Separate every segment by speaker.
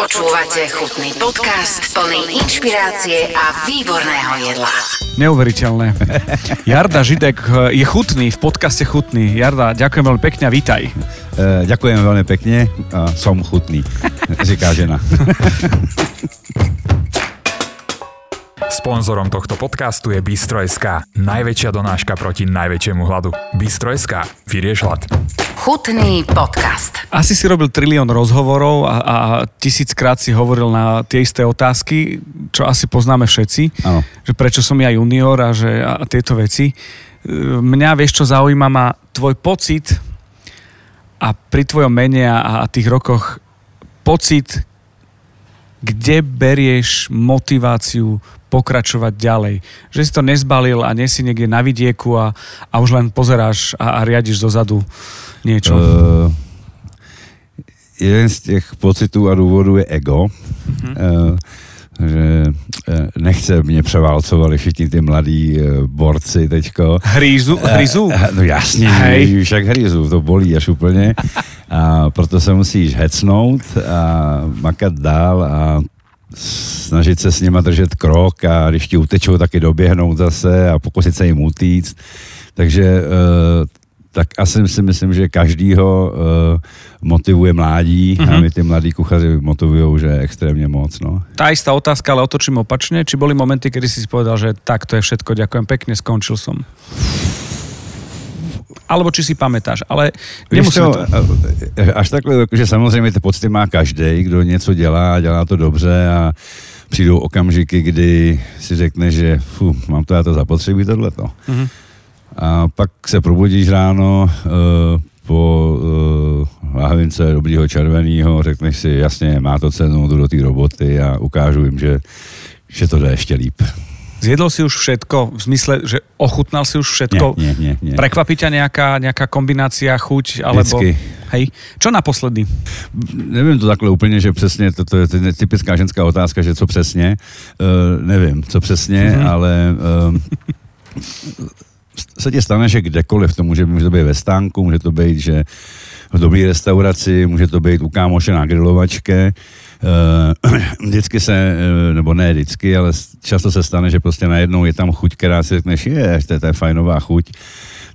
Speaker 1: Počúvate chutný podcast plný inšpirácie a výborného jedla.
Speaker 2: Neuveriteľné. Jarda Židek eh, je chutný, v podcaste chutný. Jarda, ďakujem veľmi pekne a vítaj.
Speaker 3: E, ďakujem veľmi pekne a som chutný, říká žena.
Speaker 4: Sponzorom tohto podcastu je Bistro.sk, najväčšia donáška proti najväčšiemu hladu. Bistro.sk, vyrieš hlad.
Speaker 1: Chutný podcast.
Speaker 2: Asi si robil trilión rozhovorov a, a tisíckrát si hovoril na tie isté otázky, čo asi poznáme všetci.
Speaker 3: Áno.
Speaker 2: Že prečo som ja junior a, že, a tieto veci. E, Mňa, vieš čo, zaujíma ma tvoj pocit a pri tvojom mene a, a tých rokoch pocit, kde berieš motiváciu pokračovať ďalej. Že si to nezbalil a nie si niekde na vidieku a, a už len pozeráš a, a riadiš dozadu niečo. Uh,
Speaker 3: jeden z těch pocitů a důvodů je ego. E, že e, nechce mě převálcovali všichni ty mladí e, borci teďko.
Speaker 2: Hrízu? Hryzu?
Speaker 3: E, No jasně,
Speaker 2: Hej.
Speaker 3: Však hryzu, to bolí až úplně. A proto se musíš hecnout a makat dál a snažit se s nima držet krok a když ti utečou, taky doběhnout zase a pokusit se jim utíct. Takže eh, tak asi si myslím, že každýho eh, motivuje mládí mm-hmm. a my ty mladí kuchaři motivují, že extrémně moc. No.
Speaker 2: Tá istá otázka, ale otočím opačne. Či boli momenty, kedy si povedal, že tak, to je všetko, ďakujem pekne, skončil som? Alebo či si pamätáš, ale nemusíme to...
Speaker 3: a- až takhle, že samozřejmě ty pocity má každý, kdo něco dělá, dělá to dobře a přijdou okamžiky, kdy si řekne, že fu, mám to já to zapotřebí tohleto.
Speaker 2: Mhm.
Speaker 3: A pak se probudíš ráno uh, po uh, lahvince dobrýho červeného, řekneš si, jasně, má to cenu, jdu do té roboty a ukážu jim, že, že to jde ještě líp.
Speaker 2: Zjedol si už všetko, v zmysle, že ochutnal si už všetko?
Speaker 3: Nie, nie, nie, nie.
Speaker 2: Prekvapí ťa nejaká, nejaká kombinácia, chuť? Alebo...
Speaker 3: Vždycky.
Speaker 2: Hej. Čo naposledy?
Speaker 3: Nevím to takhle úplně, že přesně, to, to je typická ženská otázka, že co přesně, uh, nevím, co přesně,
Speaker 2: Mhm.
Speaker 3: mm-hmm. ale um, se ti stane, že kdekoliv, to může, může to být ve stánku, může to být, že v dobré restauraci, může to být u kámoše na grilovačke, Uh, vždycky se, eh, nebo ne vždycky, ale často se stane, že prostě najednou je tam chuť, která si řekneš, je, to je, to je fajnová chuť,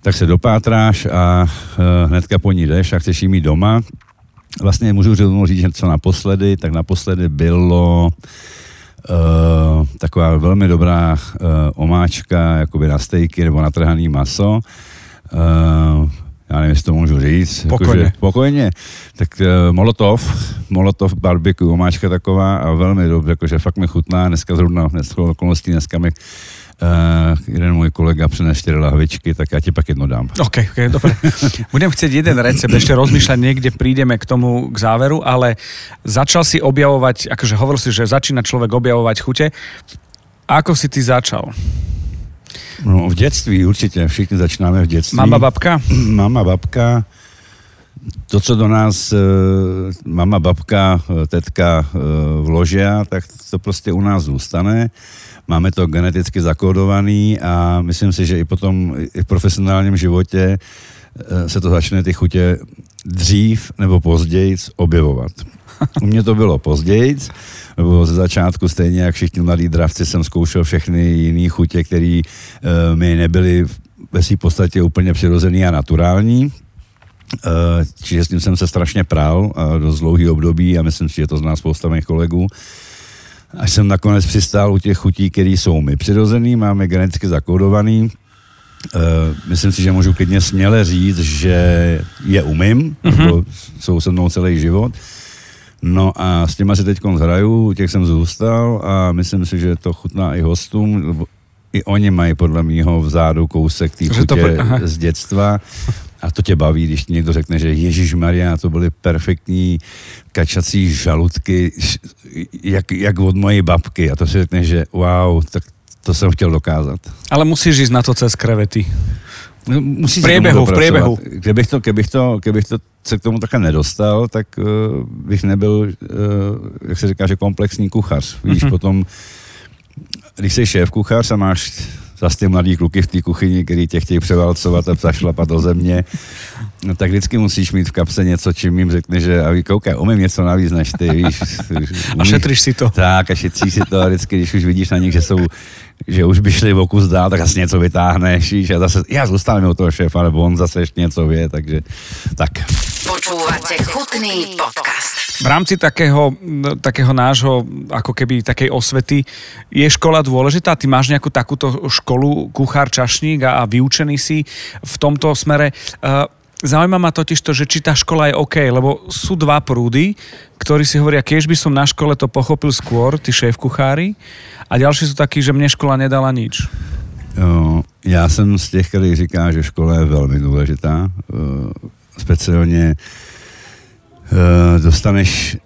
Speaker 3: tak se dopátráš a uh, hnedka po ní jdeš a chceš jí mít doma, Vlastně můžu říct, že co naposledy, tak naposledy bylo uh, taková velmi dobrá uh, omáčka, jakoby na stejky nebo na trhaný maso. Uh, já nevím, jestli to můžu říct.
Speaker 2: Pokojně.
Speaker 3: Jakože, pokojně. Tak uh, Molotov, Molotov barbecue, omáčka taková a velmi dobře, jakože fakt mi chutná. Dneska zrovna, dneska okolností, dneska mi uh, jeden můj kolega přines čtyři lahvičky, tak já ti pak jedno dám.
Speaker 2: OK, OK, dobre. Budem chcieť jeden recept, ešte rozmýšľať niekde, prídeme k tomu k záveru, ale začal si objavovať, akože hovoril si, že začína človek objavovať chute. Ako si ty začal?
Speaker 3: No v dětství určitě, všichni začínáme v dětství.
Speaker 2: Mama, babka?
Speaker 3: Mama, babka, to, co do nás eh, mama, babka, eh, tetka eh, vložia, tak to prostě u nás zůstane. Máme to geneticky zakódovaný a myslím si, že i potom i v profesionálním životě eh, se to začne ty chutě dřív nebo později objevovat. U mě to bylo později, nebo ze začátku stejně jak všichni mladí dravci jsem zkoušel všechny jiné chutě, které uh, mi nebyly ve své podstatě úplně přirozený a naturální. Uh, čiže s tím jsem se strašně prál uh, dost dlouhý období a myslím si, že to zná spousta mých kolegů. Až jsem nakonec přistál u těch chutí, které jsou mi přirozený, máme geneticky zakódovaný. Uh, myslím si, že můžu klidně směle říct, že je umím, mm-hmm. nebo jsou se mnou celý život. No a s těma si teď hraju, u těch jsem zůstal a myslím si, že to chutná i hostům, i oni mají podle mýho vzadu kousek té
Speaker 2: to
Speaker 3: chutě
Speaker 2: pro- aha.
Speaker 3: z dětstva. A to tě baví, když ti někdo řekne, že Ježíš Maria, to byly perfektní kačací žaludky, jak, jak od mojej babky. A to si řekne, že wow, tak to jsem chtěl dokázat.
Speaker 2: Ale musíš ísť na to cez krevety.
Speaker 3: No, Musí
Speaker 2: V priebehu, v priebehu.
Speaker 3: Kdybych to, kdybych to, kdybych to se k tomu takhle nedostal, tak uh, bych nebyl, uh, jak se říká, že komplexní kuchař. Víš,
Speaker 2: Mhm.
Speaker 3: potom, když jsi šéf kuchař a máš ty mladý kluky v té kuchyni, který tě chtějí převálcovat a zašlapat do země, no, tak vždycky musíš mít v kapse něco, čím jim řekne, že a koukej, umím něco navíc než ty, víš.
Speaker 2: Umíš, a šetříš si to.
Speaker 3: Tak, a šetříš si to a vždycky, když už vidíš na nich, že jsou že už by šli o kus dál, tak asi něco vytáhneš, víš, a zase, já zůstanu u toho šéfa, nebo on zase ještě něco vě, takže tak.
Speaker 1: Počúvate chutný podcast.
Speaker 2: V rámci takého, takého nášho, ako keby takej osvety, je škola dôležitá? Ty máš nejakú takúto školu, kuchár, čašník a, a vyučený si v tomto smere. Uh, Zaujíma ma totiž to, že či tá škola je OK, lebo sú dva prúdy, ktorí si hovoria, keď by som na škole to pochopil skôr, ty šéf kuchári, a ďalší sú takí, že mne škola nedala nič.
Speaker 3: Jo, já jsem z těch, který říká, že škola je velmi důležitá. Speciálně uh, dostaneš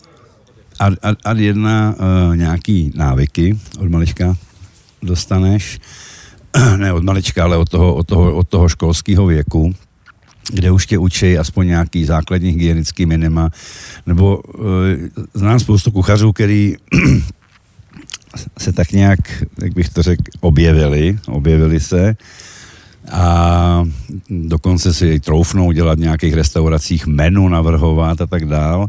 Speaker 3: ad, ad, ad jedna uh, nějaký návyky od malička dostaneš, ne od malička, ale od toho, od toho, od toho školského věku, kde už tě učí aspoň nějaký základní hygienický minima, nebo uh, znám spoustu kuchařů, který se tak nějak, jak bych to řekl, objevili, objevili se a dokonce si troufnou dělat v nějakých restauracích menu navrhovat a tak dál,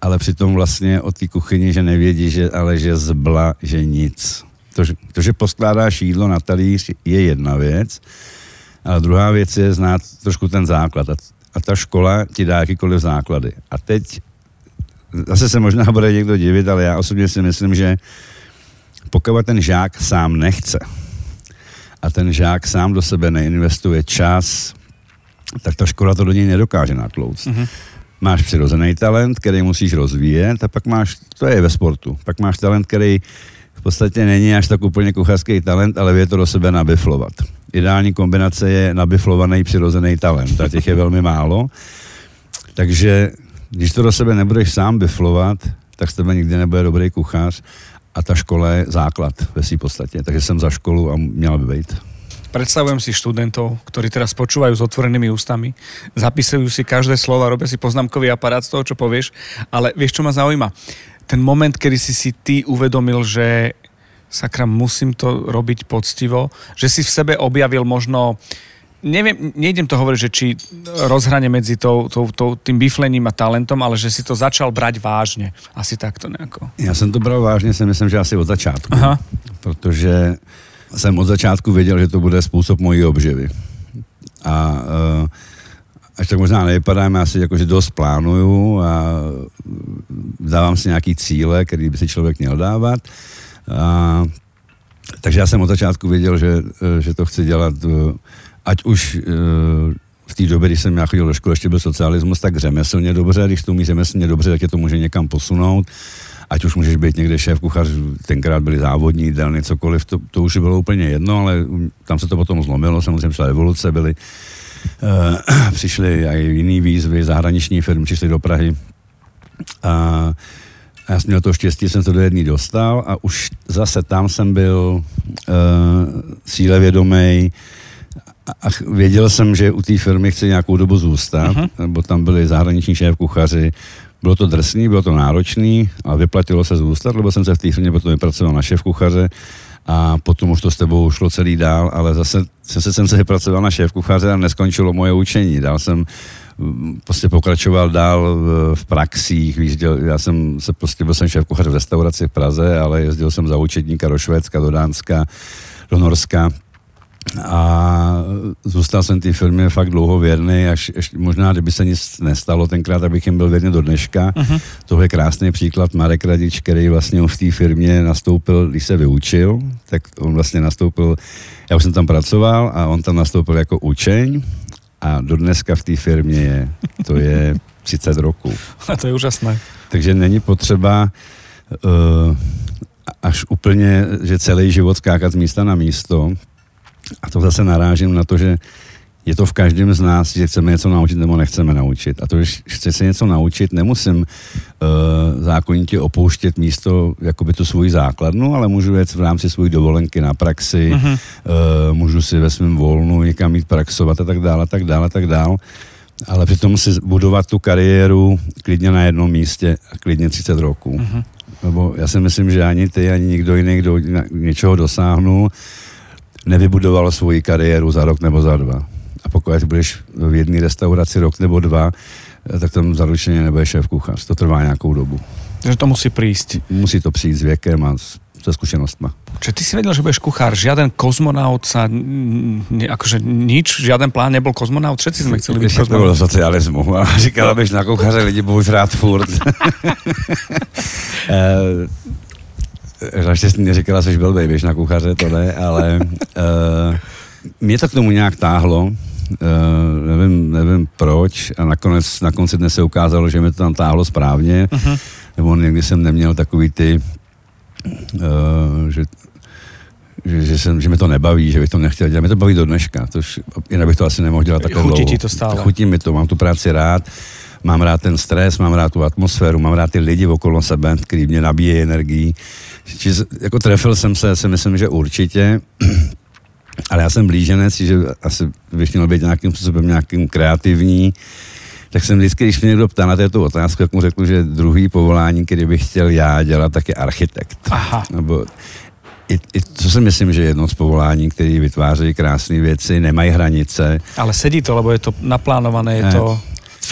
Speaker 3: ale přitom vlastně o té kuchyni, že nevědí, že, ale že zbla, že nic. To, to, že poskládáš jídlo na talíř, je jedna věc, ale druhá věc je znát trošku ten základ. A, a ta škola ti dá jakýkoliv základy. A teď zase se možná bude někdo divit, ale já osobně si myslím, že pokud ten žák sám nechce, a ten žák sám do sebe neinvestuje čas, tak ta škola to do něj nedokáže natlouct. Mm-hmm. Máš přirozený talent, který musíš rozvíjet a pak máš, to je ve sportu, pak máš talent, který v podstatě není až tak úplně kuchařský talent, ale je to do sebe nabiflovat. Ideální kombinace je nabiflovaný přirozený talent a těch je velmi málo. Takže když to do sebe nebudeš sám biflovat, tak z tebe nikdy nebude dobrý kuchař a ta škola je základ ve svým podstatě. Takže jsem za školu a měla by být.
Speaker 2: Predstavujem si študentov, ktorí teraz počúvajú s otvorenými ústami, zapisujú si každé slovo, robia si poznámkový aparát z toho, čo povieš, ale vieš, čo ma zaujíma? Ten moment, kedy si si ty uvedomil, že sakra, musím to robiť poctivo, že si v sebe objavil možno neviem, nejdem to hovoriť, že či rozhranie medzi tou, tou, tou, tým biflením a talentom, ale že si to začal brať vážně. Asi takto nejako.
Speaker 3: Já jsem to bral vážně, si myslím, že asi od začátku. Aha. Protože jsem od začátku věděl, že to bude způsob mojí obživy. A uh, až tak možná nevypadám, já si jakože dost plánuju a dávám si nějaký cíle, který by si člověk měl dávat. A, takže já jsem od začátku věděl, že, že to chci dělat ať už e, v té době, když jsem já chodil do školy, ještě byl socialismus, tak řemeslně dobře, když to umí řemeslně dobře, tak je to může někam posunout. Ať už můžeš být někde šéf kuchař, tenkrát byli závodní jídelny, cokoliv, to, to už bylo úplně jedno, ale tam se to potom zlomilo, samozřejmě přišla evoluce, byly, uh, přišly i jiný výzvy, zahraniční firmy přišly do Prahy. A já jsem měl to štěstí, jsem to do jedný dostal a už zase tam jsem byl uh, síle vědomý, a věděl jsem, že u té firmy chci nějakou dobu zůstat, uh-huh. nebo tam byli zahraniční šéf kuchaři. Bylo to drsný, bylo to náročný, ale vyplatilo se zůstat, lebo jsem se v té firmě potom vypracoval na šéf kuchaře a potom už to s tebou šlo celý dál, ale zase jsem se, jsem se vypracoval na šéf kuchaře a neskončilo moje učení. Dál jsem mm, prostě pokračoval dál v, v praxích, víš, já jsem se prostě byl jsem šéf kuchař v restauraci v Praze, ale jezdil jsem za učetníka do Švédska, do Dánska, do Norska, a zůstal jsem té firmě fakt dlouho věrný, až, až možná, kdyby se nic nestalo tenkrát, abych jim byl věrný do dneška. Uh-huh. To je krásný příklad Marek Radič, který vlastně v té firmě nastoupil, když se vyučil, tak on vlastně nastoupil, já už jsem tam pracoval a on tam nastoupil jako učeň a do dneska v té firmě je, to je 30 roků.
Speaker 2: A to je úžasné.
Speaker 3: Takže není potřeba uh, až úplně, že celý život skákat z místa na místo, a to zase narážím na to, že je to v každém z nás, že chceme něco naučit nebo nechceme naučit. A to, když chci se něco naučit, nemusím uh, zákonitě opouštět místo, jakoby tu svůj základnu, ale můžu jet v rámci svůj dovolenky na praxi, uh-huh. uh, můžu si ve svém volnu někam jít praxovat a tak dále, a tak dále, a tak dále. Ale přitom si budovat tu kariéru klidně na jednom místě a klidně 30 roků. Uh-huh. Nebo já si myslím, že ani ty, ani nikdo jiný, kdo něčeho dosáhnul, nevybudoval svoji kariéru za rok nebo za dva. A pokud budeš v jedné restauraci rok nebo dva, eh, tak tam zaručeně nebude šéf kuchař. To trvá nějakou dobu.
Speaker 2: Že to musí prísť.
Speaker 3: Musí to přijít s věkem a se zkušenostma.
Speaker 2: Čiže ty si vedel, že budeš kuchár, žiaden kozmonaut sa, n- ne, akože nič, žiaden plán nebol kozmonaut, všetci sme chceli byť
Speaker 3: Když to
Speaker 2: kozmonaut.
Speaker 3: bylo socialismu a říkala bych na kuchaře lidi budou rád furt. Naštěstí neříkala, jsi blbej, běž na kuchaře, to ne, ale uh, mě to k tomu nějak táhlo, uh, nevím, nevím proč a nakonec na konci dne se ukázalo, že mi to tam táhlo správně, uh-huh. nebo někdy jsem neměl takový ty, uh, že že, že, jsem, že mi to nebaví, že bych to nechtěl dělat. Mě to baví do dneška, tož jinak bych to asi nemohl dělat takhle
Speaker 2: Chutí
Speaker 3: dlouho.
Speaker 2: to stále.
Speaker 3: Chutí mi to, mám tu práci rád, mám rád ten stres, mám rád tu atmosféru, mám rád ty lidi okolo sebe, který mě nabíjí energii. Čiže jako trefil jsem se, si myslím, že určitě, ale já jsem blíženec, že asi bych měl být nějakým způsobem nějakým kreativní, tak jsem vždycky, když mě někdo ptá na této otázku, tak mu řeknu, že druhý povolání, který bych chtěl já dělat, tak je architekt.
Speaker 2: Aha.
Speaker 3: Nebo i, i to si myslím, že je jedno z povolání, které vytvářejí krásné věci, nemají hranice.
Speaker 2: Ale sedí to, lebo je to naplánované, je
Speaker 3: Eh,
Speaker 2: to...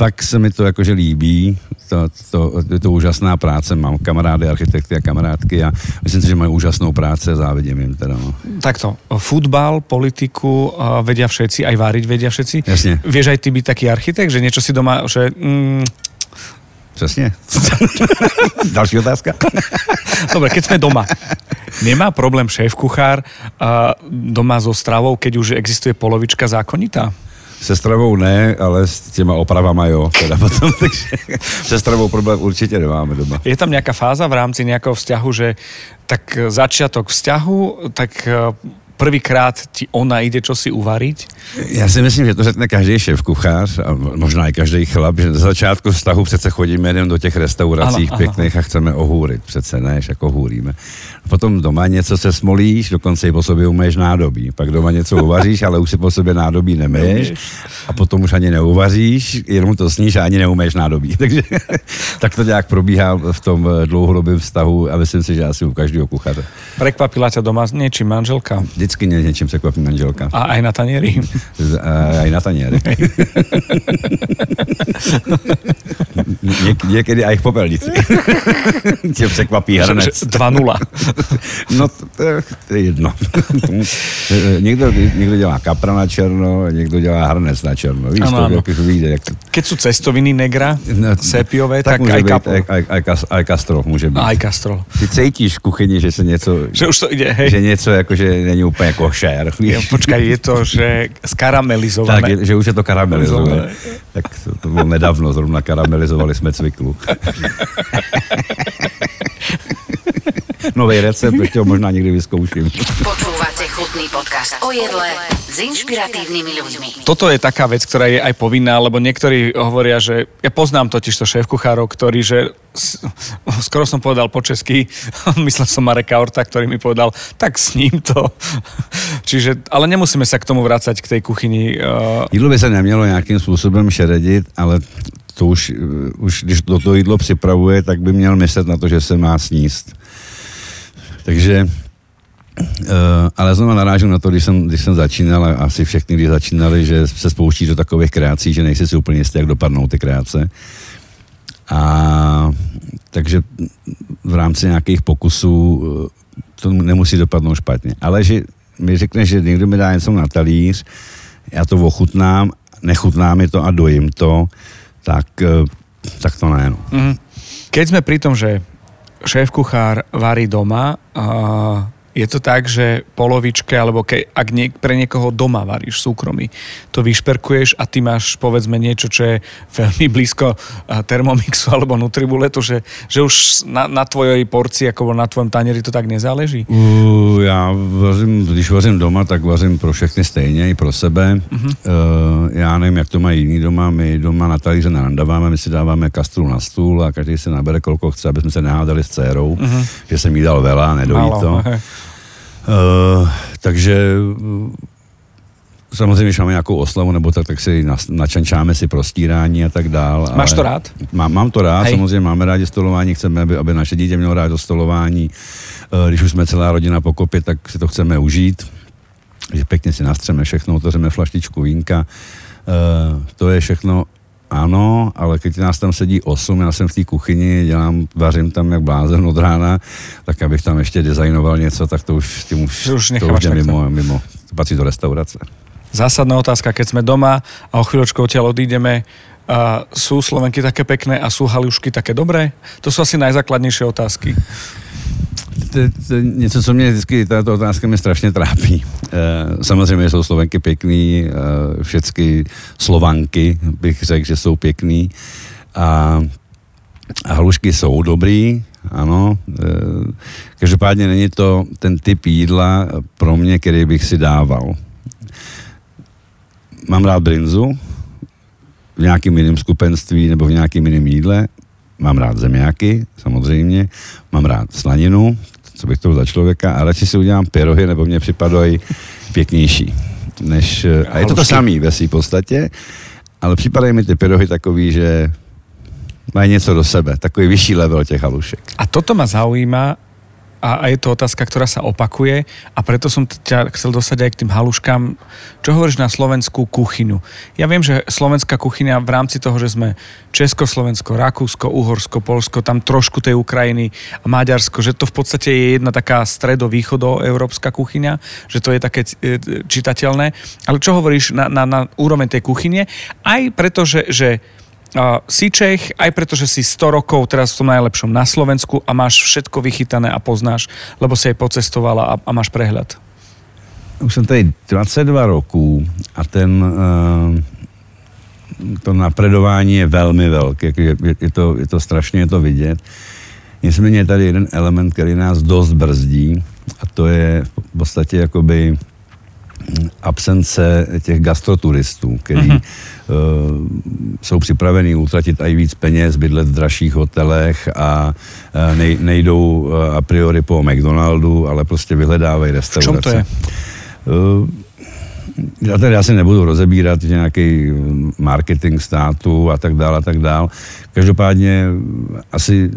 Speaker 3: Fakt se mi to jakože líbí, to, to, je to úžasná práce, mám kamarády, architekty a kamarádky a myslím si, že mají úžasnou práci a závidím jim teda. No.
Speaker 2: Takto, futbal, politiku uh, vedia všetci, aj váriť vedia všetci.
Speaker 3: Jasne.
Speaker 2: Vieš aj ty byť taký architekt, že niečo si doma, že... Mm,
Speaker 3: Přesně. Další otázka?
Speaker 2: dobre, keď sme doma. Nemá problém šéf-kuchár uh, doma so stravou, keď už existuje polovička zákonitá?
Speaker 3: Se stravou ne, ale s těma opravama jo. Teda potom, takže se stravou problém určitě nemáme doma.
Speaker 2: Je tam nejaká fáza v rámci nejakého vzťahu, že tak začiatok vzťahu, tak prvýkrát ti ona ide čo si uvariť?
Speaker 3: Já si myslím, že to řekne každý šéf kuchař a možná i každý chlap, že na začátku vztahu přece chodíme jenom do těch restaurací
Speaker 2: Ano, ano.
Speaker 3: pěkných a chceme ohůrit. Přece ne, jako hůríme. Potom doma něco se smolíš, dokonce i po sobě umeješ nádobí. Pak doma něco uvaříš, ale už si po sobě nádobí nemeješ. A potom už ani neuvaříš, jenom to sníš a ani neumeješ nádobí. Takže tak to nějak probíhá v tom dlouhodobém vztahu a myslím si, že asi u každého kuchaře.
Speaker 2: Prekvapila ťa doma niečím manželka?
Speaker 3: Vždycky ně něčím překvapí manželka.
Speaker 2: A aj na tanieri?
Speaker 3: A aj na tanieri. Ně, někdy aj v popelnici. Tě překvapí hrnec.
Speaker 2: 2-0.
Speaker 3: No to, to, je- jedno. někdo, někdo dělá kapra na černo, někdo dělá hrnec na černo. Víš,
Speaker 2: Ano,
Speaker 3: to
Speaker 2: ano.
Speaker 3: jak vyjde. Jak to,
Speaker 2: Keď sú cestoviny negra,
Speaker 3: no,
Speaker 2: sepiové, tak,
Speaker 3: může
Speaker 2: aj kapro.
Speaker 3: aj, aj, aj, aj kastro může být.
Speaker 2: Aj kastrol.
Speaker 3: Ty cítíš v kuchyni, že se něco,
Speaker 2: Že už to ide, hej.
Speaker 3: že něco jakože není úplně košer.
Speaker 2: Ja,
Speaker 3: Víš?
Speaker 2: počkaj, je to, že skaramelizované.
Speaker 3: Tak, je, že už je to karamelizované.
Speaker 2: Karamelizované.
Speaker 3: Tak to, to bylo nedávno, zrovna karamelizovali jsme cviklu. Nový recept, ještě ho možná někdy vyzkouším.
Speaker 1: Počúvate chutný podcast o jedle s inšpiratívnymi ľuďmi.
Speaker 2: Toto je taká vec, ktorá je aj povinná, lebo niektorí hovoria, že ja poznám totiž to šéf kuchárov, ktorí, že skoro som povedal po česky, myslel som Mareka Orta, ktorý mi povedal, tak s ním to. Čiže, ale nemusíme sa k tomu vrácať k tej kuchyni. Uh,
Speaker 3: Jídlo by se nemělo nějakým způsobem šeredit, ale to už, eh, už když do toho jídlo připravuje, tak by měl myslet na to, že se má sníst. Takže, uh, ale znovu narážu na to, když jsem, když jsem začínal, a asi všechny, když začínali, že se spouští do takových kreací, že nejsi si úplně jistý, jak dopadnou ty kreace. A takže v rámci nějakých pokusů eh, to nemusí dopadnout špatně. Ale že mi řekne, že někdo mi dá něco na talíř, já to ochutnám, nechutná mi to a dojím to, tak, eh, tak to ne. No.
Speaker 2: mhm. Keď sme pri tom, že šéf kuchár varí doma, uh, je to tak, že polovičke, alebo ke, ak nie, pre niekoho doma varíš súkromí, to vyšperkuješ a ty máš povedzme niečo, čo je veľmi blízko uh, Thermomixu alebo Nutribuletu, že, že už na, na tvojej porcii ako na tvojom tanieri to tak nezáleží?
Speaker 3: Uh, já vařím, když vařím doma, tak vařím pro všechny stejně, i pro sebe. Uh-huh. Uh, já nevím, jak to mají jiní doma, my doma na talíře nerandáváme, my si dáváme kastru na stůl a každý si nabere, kolko chce, aby jsme se nehádali s dcerou, uh-huh. že jsem jí dal vela, nedojí
Speaker 2: Málo,
Speaker 3: to. Uh, takže uh, samozřejmě, když máme nějakou oslavu nebo tak, tak si načančáme si prostírání a tak dál.
Speaker 2: Máš to rád?
Speaker 3: Mám, mám to rád,
Speaker 2: Hej.
Speaker 3: samozřejmě máme rádi stolování, chceme, aby, aby naše dítě mělo rád to stolování. Eh, Když už jsme celá rodina po kopě, tak si to chceme užít. že pěkně si nastřeme všechno, otevřeme flaštičku vínka, uh, to je všechno ano, ale když nás tam sedí osm, já jsem v té kuchyni, dělám, vařím tam jak blázen od rána, tak abych tam ještě designoval něco, tak to už, tím už,
Speaker 2: už
Speaker 3: to už je mimo, mimo, to patří do restaurace.
Speaker 2: Zásadná otázka, keď sme doma a o chvíľočku odtiaľ odídeme, a sú Slovenky také pekné a sú halušky také dobré? To sú asi najzákladnější otázky.
Speaker 3: To, to něco, co mě vždycky, tato otázka mě strašně trápí. E, samozřejmě jsou Slovenky pěkný, e, všechny Slovanky bych řekl, že jsou pěkný. A, a halušky jsou dobrý, ano. E, každopádně není to ten typ jídla pro mě, který bych si dával. Mám rád brinzu, v nějakém jiném skupenství nebo v nějakém jiném jídle. Mám rád zemiáky, samozřejmě. Mám rád slaninu, co bych to za člověka, a radši si udělám pyrohy, nebo mě připadají pěknější. Než, a je to to samý ve své podstatě, ale připadají mi ty pyrohy takový, že mají něco do sebe, takový vyšší level těch halušek.
Speaker 2: A toto ma zaujíma, a, a je to otázka, ktorá sa opakuje a preto som ťa chcel dostať aj k tým haluškám. Čo hovoríš na slovenskú kuchyňu? Ja viem, že slovenská kuchyňa v rámci toho, že sme Československo, Rakúsko, Uhorsko, Polsko, tam trošku tej Ukrajiny a Maďarsko, že to v podstate je jedna taká stredo-východoeurópska kuchyňa, že to je také e, čitateľné. Ale čo hovoríš na, na, na úroveň tej kuchyne? Aj preto, že, že Uh, si Čech, aj preto, že si 100 rokov teraz v tom najlepšom na Slovensku a máš všetko vychytané a poznáš, lebo si aj pocestovala a, a máš prehľad.
Speaker 3: Už jsem tady 22 roků a ten, uh, to napredování je velmi velké, je, je, to, je to strašně je to vidět. Nicméně je tady jeden element, který nás dost brzdí a to je v podstatě jakoby absence těch gastroturistů, kteří uh-huh. uh, jsou připraveni utratit i víc peněz, bydlet v dražších hotelech a uh, nej, nejdou uh, a priori po McDonaldu, ale prostě vyhledávají restaurace.
Speaker 2: V čem to je? Uh,
Speaker 3: já tady asi nebudu rozebírat nějaký marketing státu a tak dále a tak dále. Každopádně asi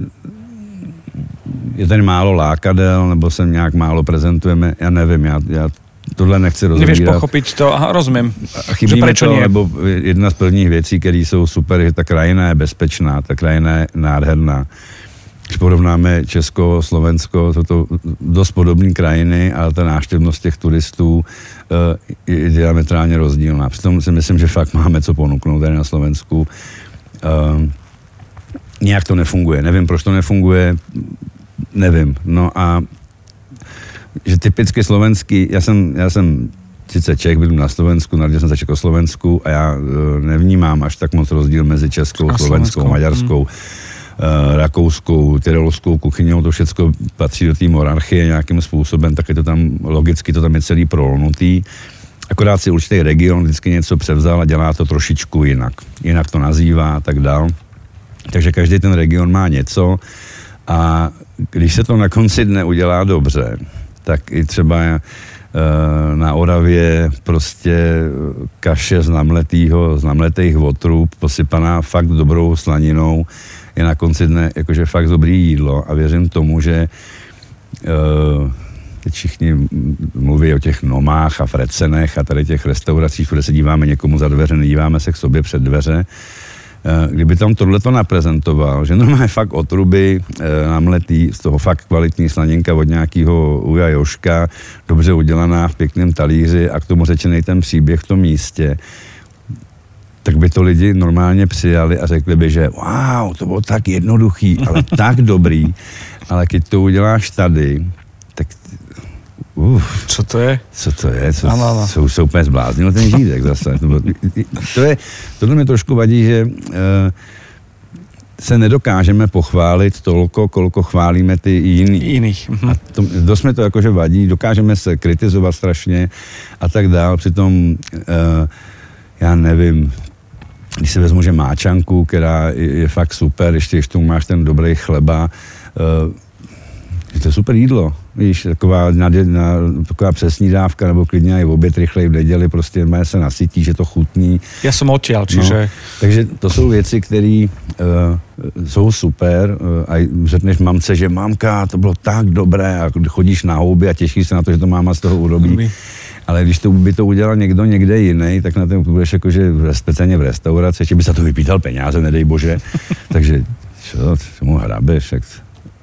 Speaker 3: je tady málo lákadel, nebo se nějak málo prezentujeme, já nevím, já, já tohle nechci rozebírat.
Speaker 2: Nevíš pochopit to, aha, rozumím.
Speaker 3: A chybí mi to, nebo jedna z prvních věcí, které jsou super, je ta krajina je bezpečná, ta krajina je nádherná. Když porovnáme Česko, Slovensko, jsou to dost podobné krajiny, ale ta návštěvnost těch turistů uh, je diametrálně rozdílná. Přitom si myslím, že fakt máme co ponuknout tady na Slovensku. Uh, nějak to nefunguje. Nevím, proč to nefunguje, nevím. No a že typicky slovenský, já jsem, já jsem sice Čech, byl na Slovensku, narodil jsem se Čekoslovensku a já uh, nevnímám až tak moc rozdíl mezi českou, a slovenskou, maďarskou, hmm. uh, rakouskou, tyrolskou kuchyňou, to všechno patří do té monarchie nějakým způsobem, tak je to tam, logicky to tam je celý prolnutý. Akorát si určitý region vždycky něco převzal a dělá to trošičku jinak. Jinak to nazývá a tak dál. Takže každý ten region má něco a když se to na konci dne udělá dobře, tak i třeba eh, na Oravě prostě kaše z namletýho, z namletých votrů, posypaná fakt dobrou slaninou, je na konci dne jakože fakt dobrý jídlo a věřím tomu, že uh, teď všichni mluví o těch nomách a frecenech a tady těch restauracích, kde se díváme někomu za dveře, nedíváme se k sobě před dveře, Eh, kdyby tam tohleto naprezentoval, že normálně fakt otruby eh, namletý, z toho fakt kvalitní slaninka od nějakého Uja Joška, dobře udělaná v pěkném talíři a k tomu řečený ten příběh v tom místě, tak by to lidi normálně přijali a řekli by, že wow, to bylo tak jednoduchý, ale tak dobrý, ale když to uděláš tady, tak
Speaker 2: Uf, co to je?
Speaker 3: Co to je? Co, ano, ano. Co, se úplně zbláznil ten žídek zase. To, to je, tohle mi trošku vadí, že uh, se nedokážeme pochválit tolko, kolko chválíme ty jiný.
Speaker 2: Jiných.
Speaker 3: Mhm. A to, dost mi to jakože vadí, dokážeme se kritizovat strašně a tak dál, přitom uh, já nevím, když si vezmu, že máčanku, která je, je fakt super, ještě když tu máš ten dobrý chleba, uh, to je super jídlo, víš, taková, na, na, taková přesní dávka, nebo klidně i v oběd rychleji v neděli, prostě má se nasytí, že to chutní.
Speaker 2: Já jsem odtěl, čiže... No,
Speaker 3: takže to jsou věci, které uh, jsou super uh, a řekneš mamce, že mamka, to bylo tak dobré a chodíš na houby a těšíš se na to, že to máma z toho urobí. Ale když to by to udělal někdo někde jiný, tak na tom budeš jakože speciálně v restauraci, že by za to vypítal peníze, nedej bože. Takže čo, mu hrabeš, jak,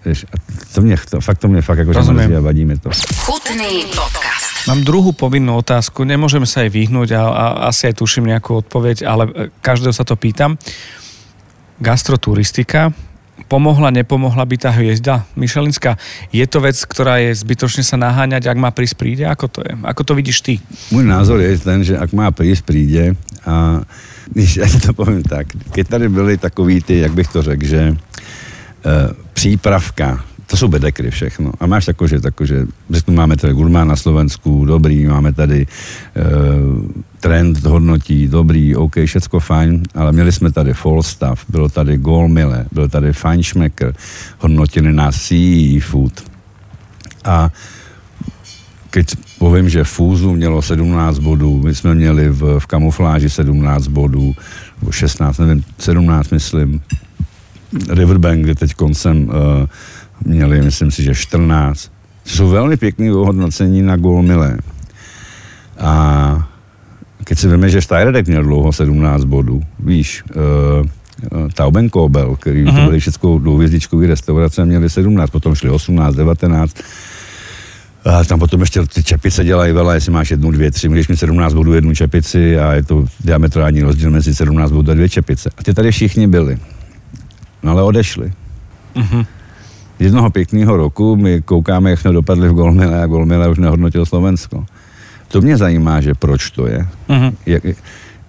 Speaker 3: vieš, a to mě, to, fakt to mě fakt jakože
Speaker 2: Rozumiem.
Speaker 3: mrzí a vadí mi to.
Speaker 1: Chutný podcast.
Speaker 2: Mám druhú povinnú otázku, nemôžeme sa jej vyhnúť a, a asi aj tuším nejakú odpoveď, ale e, každého sa to pýtam. Gastroturistika, pomohla, nepomohla by tá hviezda Michelinská? Je to vec, ktorá je zbytočne sa naháňať, ak má prísť príde? Ako to je? Ako to vidíš ty?
Speaker 3: Můj názor je ten, že ak má prísť, príde a když ja to poviem tak, keď tady byly takový ty, jak bych to řekl, že e, přípravka, to jsou bedekry všechno. A máš tako, že, tako, že řeknu, máme tady gurmán na Slovensku, dobrý, máme tady e, trend hodnotí, dobrý, OK, všecko fajn, ale měli jsme tady Falstaff, bylo tady Goldmille, byl tady Feinschmecker, hodnotili nás CE Food. A keď povím, že Fúzu mělo 17 bodů, my jsme měli v, v kamufláži 17 bodů, nebo 16, nevím, 17 myslím. Riverbank, kde teď koncem uh, měli, myslím si, že 14. To jsou velmi pěkné ohodnocení na Golmile. A keď si víme, že Steyredek měl dlouho 17 bodů, víš, uh, Taubenkobel, který uh-huh. to byly všechno dvouhvězdičkové restaurace, měli 17, potom šli 18, 19. A tam potom ještě ty čepice dělají vela, jestli máš jednu, dvě, tři, můžeš mít 17 bodů jednu čepici a je to diametrální rozdíl mezi 17 bodů a dvě čepice. A ty tady všichni byli. No ale odešli.
Speaker 2: Uh-huh.
Speaker 3: Jednoho pěkného roku my koukáme, jak jsme dopadli v Golmile a Golmile už nehodnotil Slovensko. To mě zajímá, že proč to je.
Speaker 2: Uh-huh.
Speaker 3: Jak,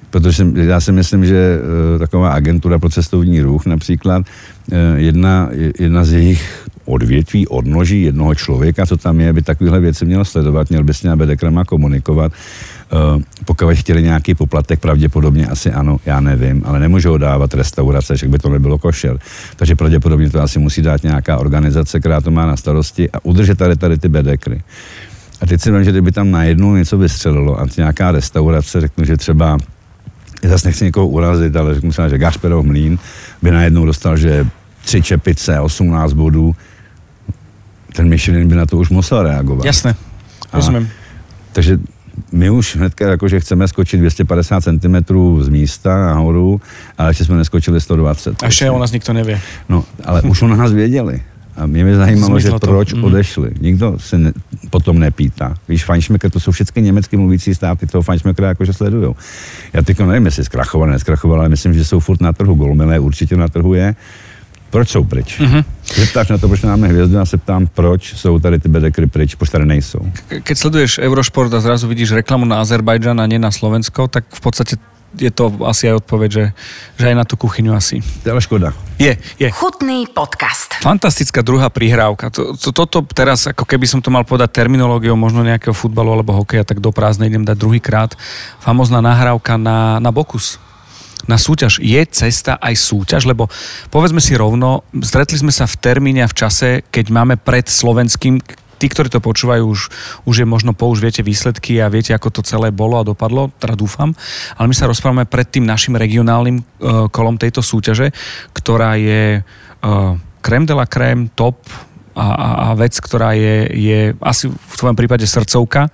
Speaker 3: protože já si myslím, že uh, taková agentura pro cestovní ruch například, uh, jedna, jedna z jejich odvětví, odnoží jednoho člověka, co tam je, by takovéhle věci měl sledovat, měl by s ním bedekrama komunikovat. Uh, pokud chtěli nějaký poplatek, pravděpodobně asi ano, já nevím, ale nemůžou dávat restaurace, že by to nebylo košer. Takže pravděpodobně to asi musí dát nějaká organizace, která to má na starosti a udržet tady, tady ty bedekry. A teď si vím, že kdyby tam najednou něco vystřelilo a nějaká restaurace, řeknu, že třeba já zase nechci někoho urazit, ale řeknu třeba, že Gašperov mlín by najednou dostal, že tři čepice, 18 bodů, ten Michelin by na to už musel reagovat.
Speaker 2: Jasné, rozumím.
Speaker 3: Takže my už hnedka jakože chceme skočit 250 cm z místa nahoru, ale ještě jsme neskočili 120.
Speaker 2: A ešte o nás nikto nevie.
Speaker 3: No, ale už o nás věděli. A mě by zajímalo, že
Speaker 2: Zmizlo to.
Speaker 3: proč
Speaker 2: Mhm.
Speaker 3: odešli. Nikdo se ne, potom nepýta. Víš, Feinschmecker, to jsou všechny německy mluvící státy, toho Feinschmeckera jakože sledují. Já teď nevím, jestli zkrachoval, neskrachoval, ale myslím, že jsou furt na trhu. Golmile určitě na trhu je. Proč jsou pryč? Mm-hmm. Zeptáš na to, proč máme hvězdu, já se ptám, proč jsou tady ty bedekry pryč, proč tady nejsou.
Speaker 2: Keď sleduješ Eurošport a zrazu vidíš reklamu na Azerbajdžan a nie na Slovensko, tak v podstate je to asi aj odpoveď, že, že aj na tú kuchyňu asi.
Speaker 3: To je ale škoda.
Speaker 2: Je, je.
Speaker 1: Chutný podcast.
Speaker 2: Fantastická druhá prihrávka. To, to, toto teraz, ako keby som to mal povedať terminológiou možno nejakého futbalu alebo hokeja, tak do prázdnej idem dať druhýkrát. Famozná nahrávka na, na Bokus. Na súťaž. Je cesta aj súťaž? Lebo povedzme si rovno, stretli sme sa v termíne a v čase, keď máme pred slovenským tí, ktorí to počúvajú, už, už je možno po, už viete výsledky a viete, ako to celé bolo a dopadlo, teda dúfam. Ale my sa rozprávame pred tým našim regionálnym uh, kolom tejto súťaže, ktorá je uh, krem de la crème, top a, a, a vec, ktorá je, je asi v tvojom prípade srdcovka.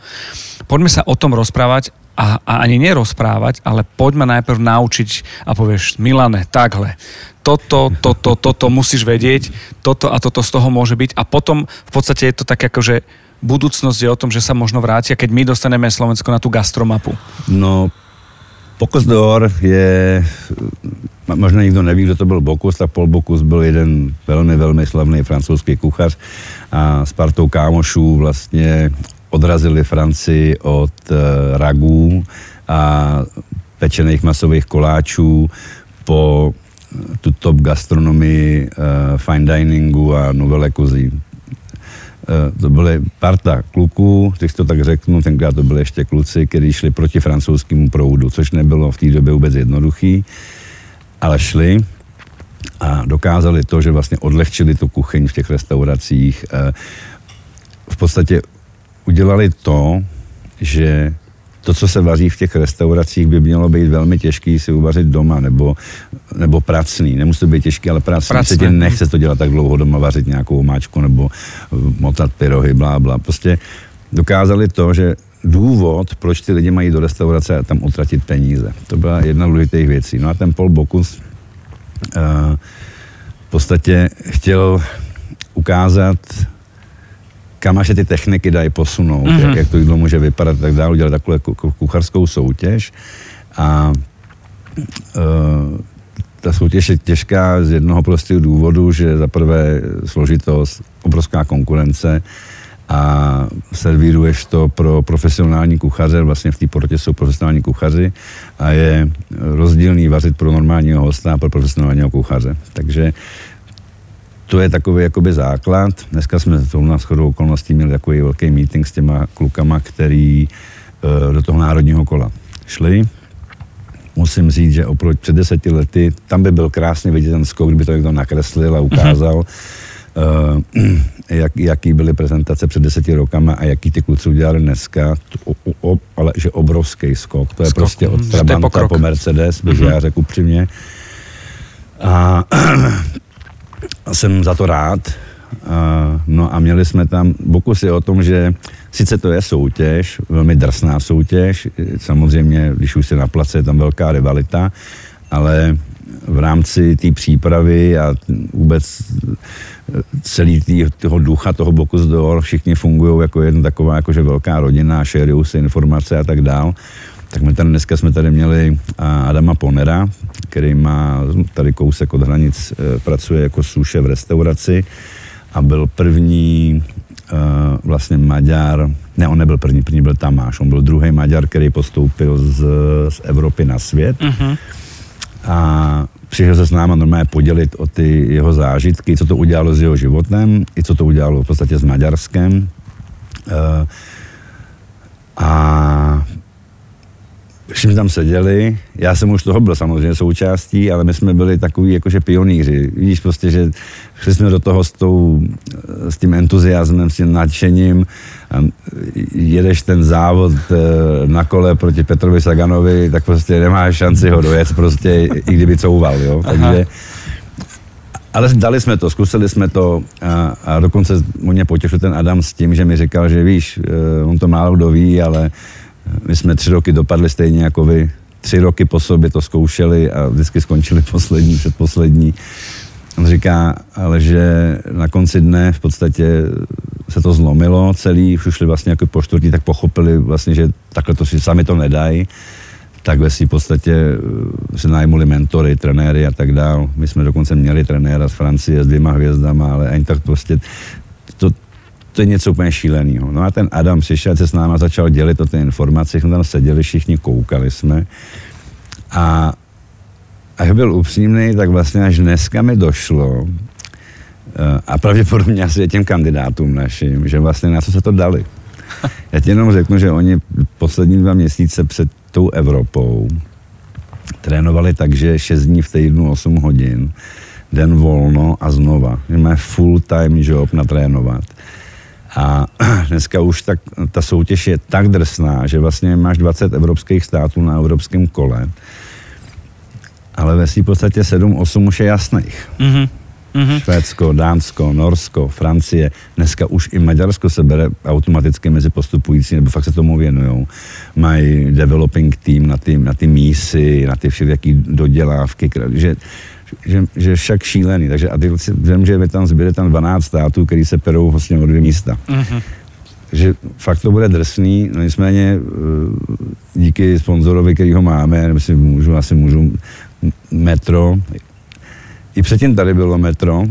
Speaker 2: Poďme sa o tom rozprávať a, a ani nerozprávať, ale poďme najprv naučiť a povieš, Milane, takhle, toto, toto, toto musíš vedieť, toto a toto z toho môže byť a potom v podstate je to tak ako, že budúcnosť je o tom, že sa možno vrátia, keď my dostaneme Slovensko na tú gastromapu.
Speaker 3: No, Pokus d'Or je, možná nikdo neví, kdo to byl Bokus, tak Paul Bokus byl jeden velmi, velmi slavný francouzský kuchař a s partou kámošů vlastně odrazili Francii od uh, ragů a pečených masových koláčů po tu top gastronomii, uh, fine diningu a novele kozí. Uh, to byly parta kluků, když to tak řeknu, tenkrát to byly ještě kluci, kteří šli proti francouzskému proudu, což nebylo v té době vůbec jednoduchý, ale šli a dokázali to, že vlastně odlehčili tu kuchyň v těch restauracích. Uh, v podstatě udělali to, že to, co se vaří v těch restauracích, by mělo být velmi těžký si uvařit doma, nebo, nebo pracný. Nemusí to být těžký, ale pracný.
Speaker 2: Pracné.
Speaker 3: Se tě nechce to dělat tak dlouho doma, vařit nějakou omáčku nebo uh, motat pyrohy, blá, blá. Prostě dokázali to, že důvod, proč ty lidi mají do restaurace a tam utratit peníze. To byla jedna z důležitých věcí. No a ten Paul Bokus uh, v podstatě chtěl ukázat, kam až ty techniky dají posunout, mm-hmm. jak, jak to jídlo může vypadat tak dále, udělat takovou kucharskou soutěž a uh, ta soutěž je těžká z jednoho prostého důvodu, že za prvé složitost, obrovská konkurence a servíruješ to pro profesionální kuchaře, vlastně v té porotě jsou profesionální kuchaři a je rozdílný vařit pro normálního hosta a pro profesionálního kuchaře. Takže to je takový jakoby základ. Dneska jsme v tom shodou okolností měli takový velký meeting s těma klukama, který uh, do toho národního kola šli. Musím říct, že oproti před deseti lety, tam by byl krásně vidět ten skok, kdyby to někdo nakreslil a ukázal, uh, jak, jaký byly prezentace před deseti rokama a jaký ty kluci udělali dneska, to, o, o, ale že obrovský skok. To je skok, prostě od Trabanta po Mercedes, bych uh-huh. já řekl upřímně. A jsem za to rád. No a měli jsme tam pokusy o tom, že sice to je soutěž, velmi drsná soutěž, samozřejmě, když už se na place, je tam velká rivalita, ale v rámci té přípravy a vůbec celý tý, toho ducha, toho boku z všichni fungují jako jedna taková jakože velká rodina, šerují si informace a tak dál. Tak my tady dneska jsme tady měli Adama Ponera, který má tady kousek od hranic, e, pracuje jako suše v restauraci a byl první uh, vlastně Maďar, ne, on nebyl první, první byl Tamáš, on byl druhý Maďar, který postoupil z, z Evropy na svět. Uh-huh. A přišel se s náma normálně podělit o ty jeho zážitky, co to udělalo s jeho životem, i co to udělalo v podstatě s Maďarskem. A všichni tam seděli, já jsem už toho byl samozřejmě součástí, ale my jsme byli takový jakože pionýři. Víš prostě, že šli jsme do toho s, tou, s tím entuziasmem, s tím nadšením. A jedeš ten závod eh, na kole proti Petrovi Saganovi, tak prostě nemáš šanci ho dojet, prostě i kdyby couval, jo. Takže, ale dali jsme to, zkusili jsme to a, a dokonce mě potěšil ten Adam s tím, že mi říkal, že víš, eh, on to málo kdo ví, ale my jsme tři roky dopadli stejně jako vy. Tři roky po sobě to zkoušeli a vždycky skončili poslední, předposlední. On říká, ale že na konci dne v podstatě se to zlomilo celý, už šli vlastně jako po čtvrtí, tak pochopili vlastně, že takhle to si sami to nedají. Takhle si v podstatě eh, se najmuli mentory, trenéry a tak dál. My jsme dokonce měli trenéra z Francie s dvěma hvězdama, ale ani tak prostě to, je něco úplně šíleného. No a ten Adam přišel, se s náma začal dělit o ty informace, jsme tam seděli, všichni koukali jsme. A jak byl upřímný, tak vlastně až dneska mi došlo, eh, a pravděpodobně asi těm kandidátům našim, že vlastně na co se to dali. Já ti jenom řeknu, že oni poslední dva měsíce před tou Evropou trénovali tak, že 6 dní v týdnu 8 hodin, den volno a znova. Že má full time job na trénovat. A dneska už tak, ta soutěž je tak drsná, že vlastně máš 20 evropských států na evropském kole, ale ve v podstatě 7-8 už je jasných. Mm-hmm. Mm-hmm. Švédsko, Dánsko, Norsko, Francie, dneska už i Maďarsko se bere automaticky mezi postupující, nebo fakt se tomu věnují. Mají developing team na ty, na ty mísy, na ty všelijaký dodělávky, že že, že však šílený. Takže a ty vím, že je tam zbyde tam 12 států, který se perou vlastně o dvě místa. Mm-hmm. Takže fakt to bude drsný, no nicméně eh, díky sponzorovi, který ho máme, myslím, můžu, asi můžu, metro, i předtím tady bylo metro,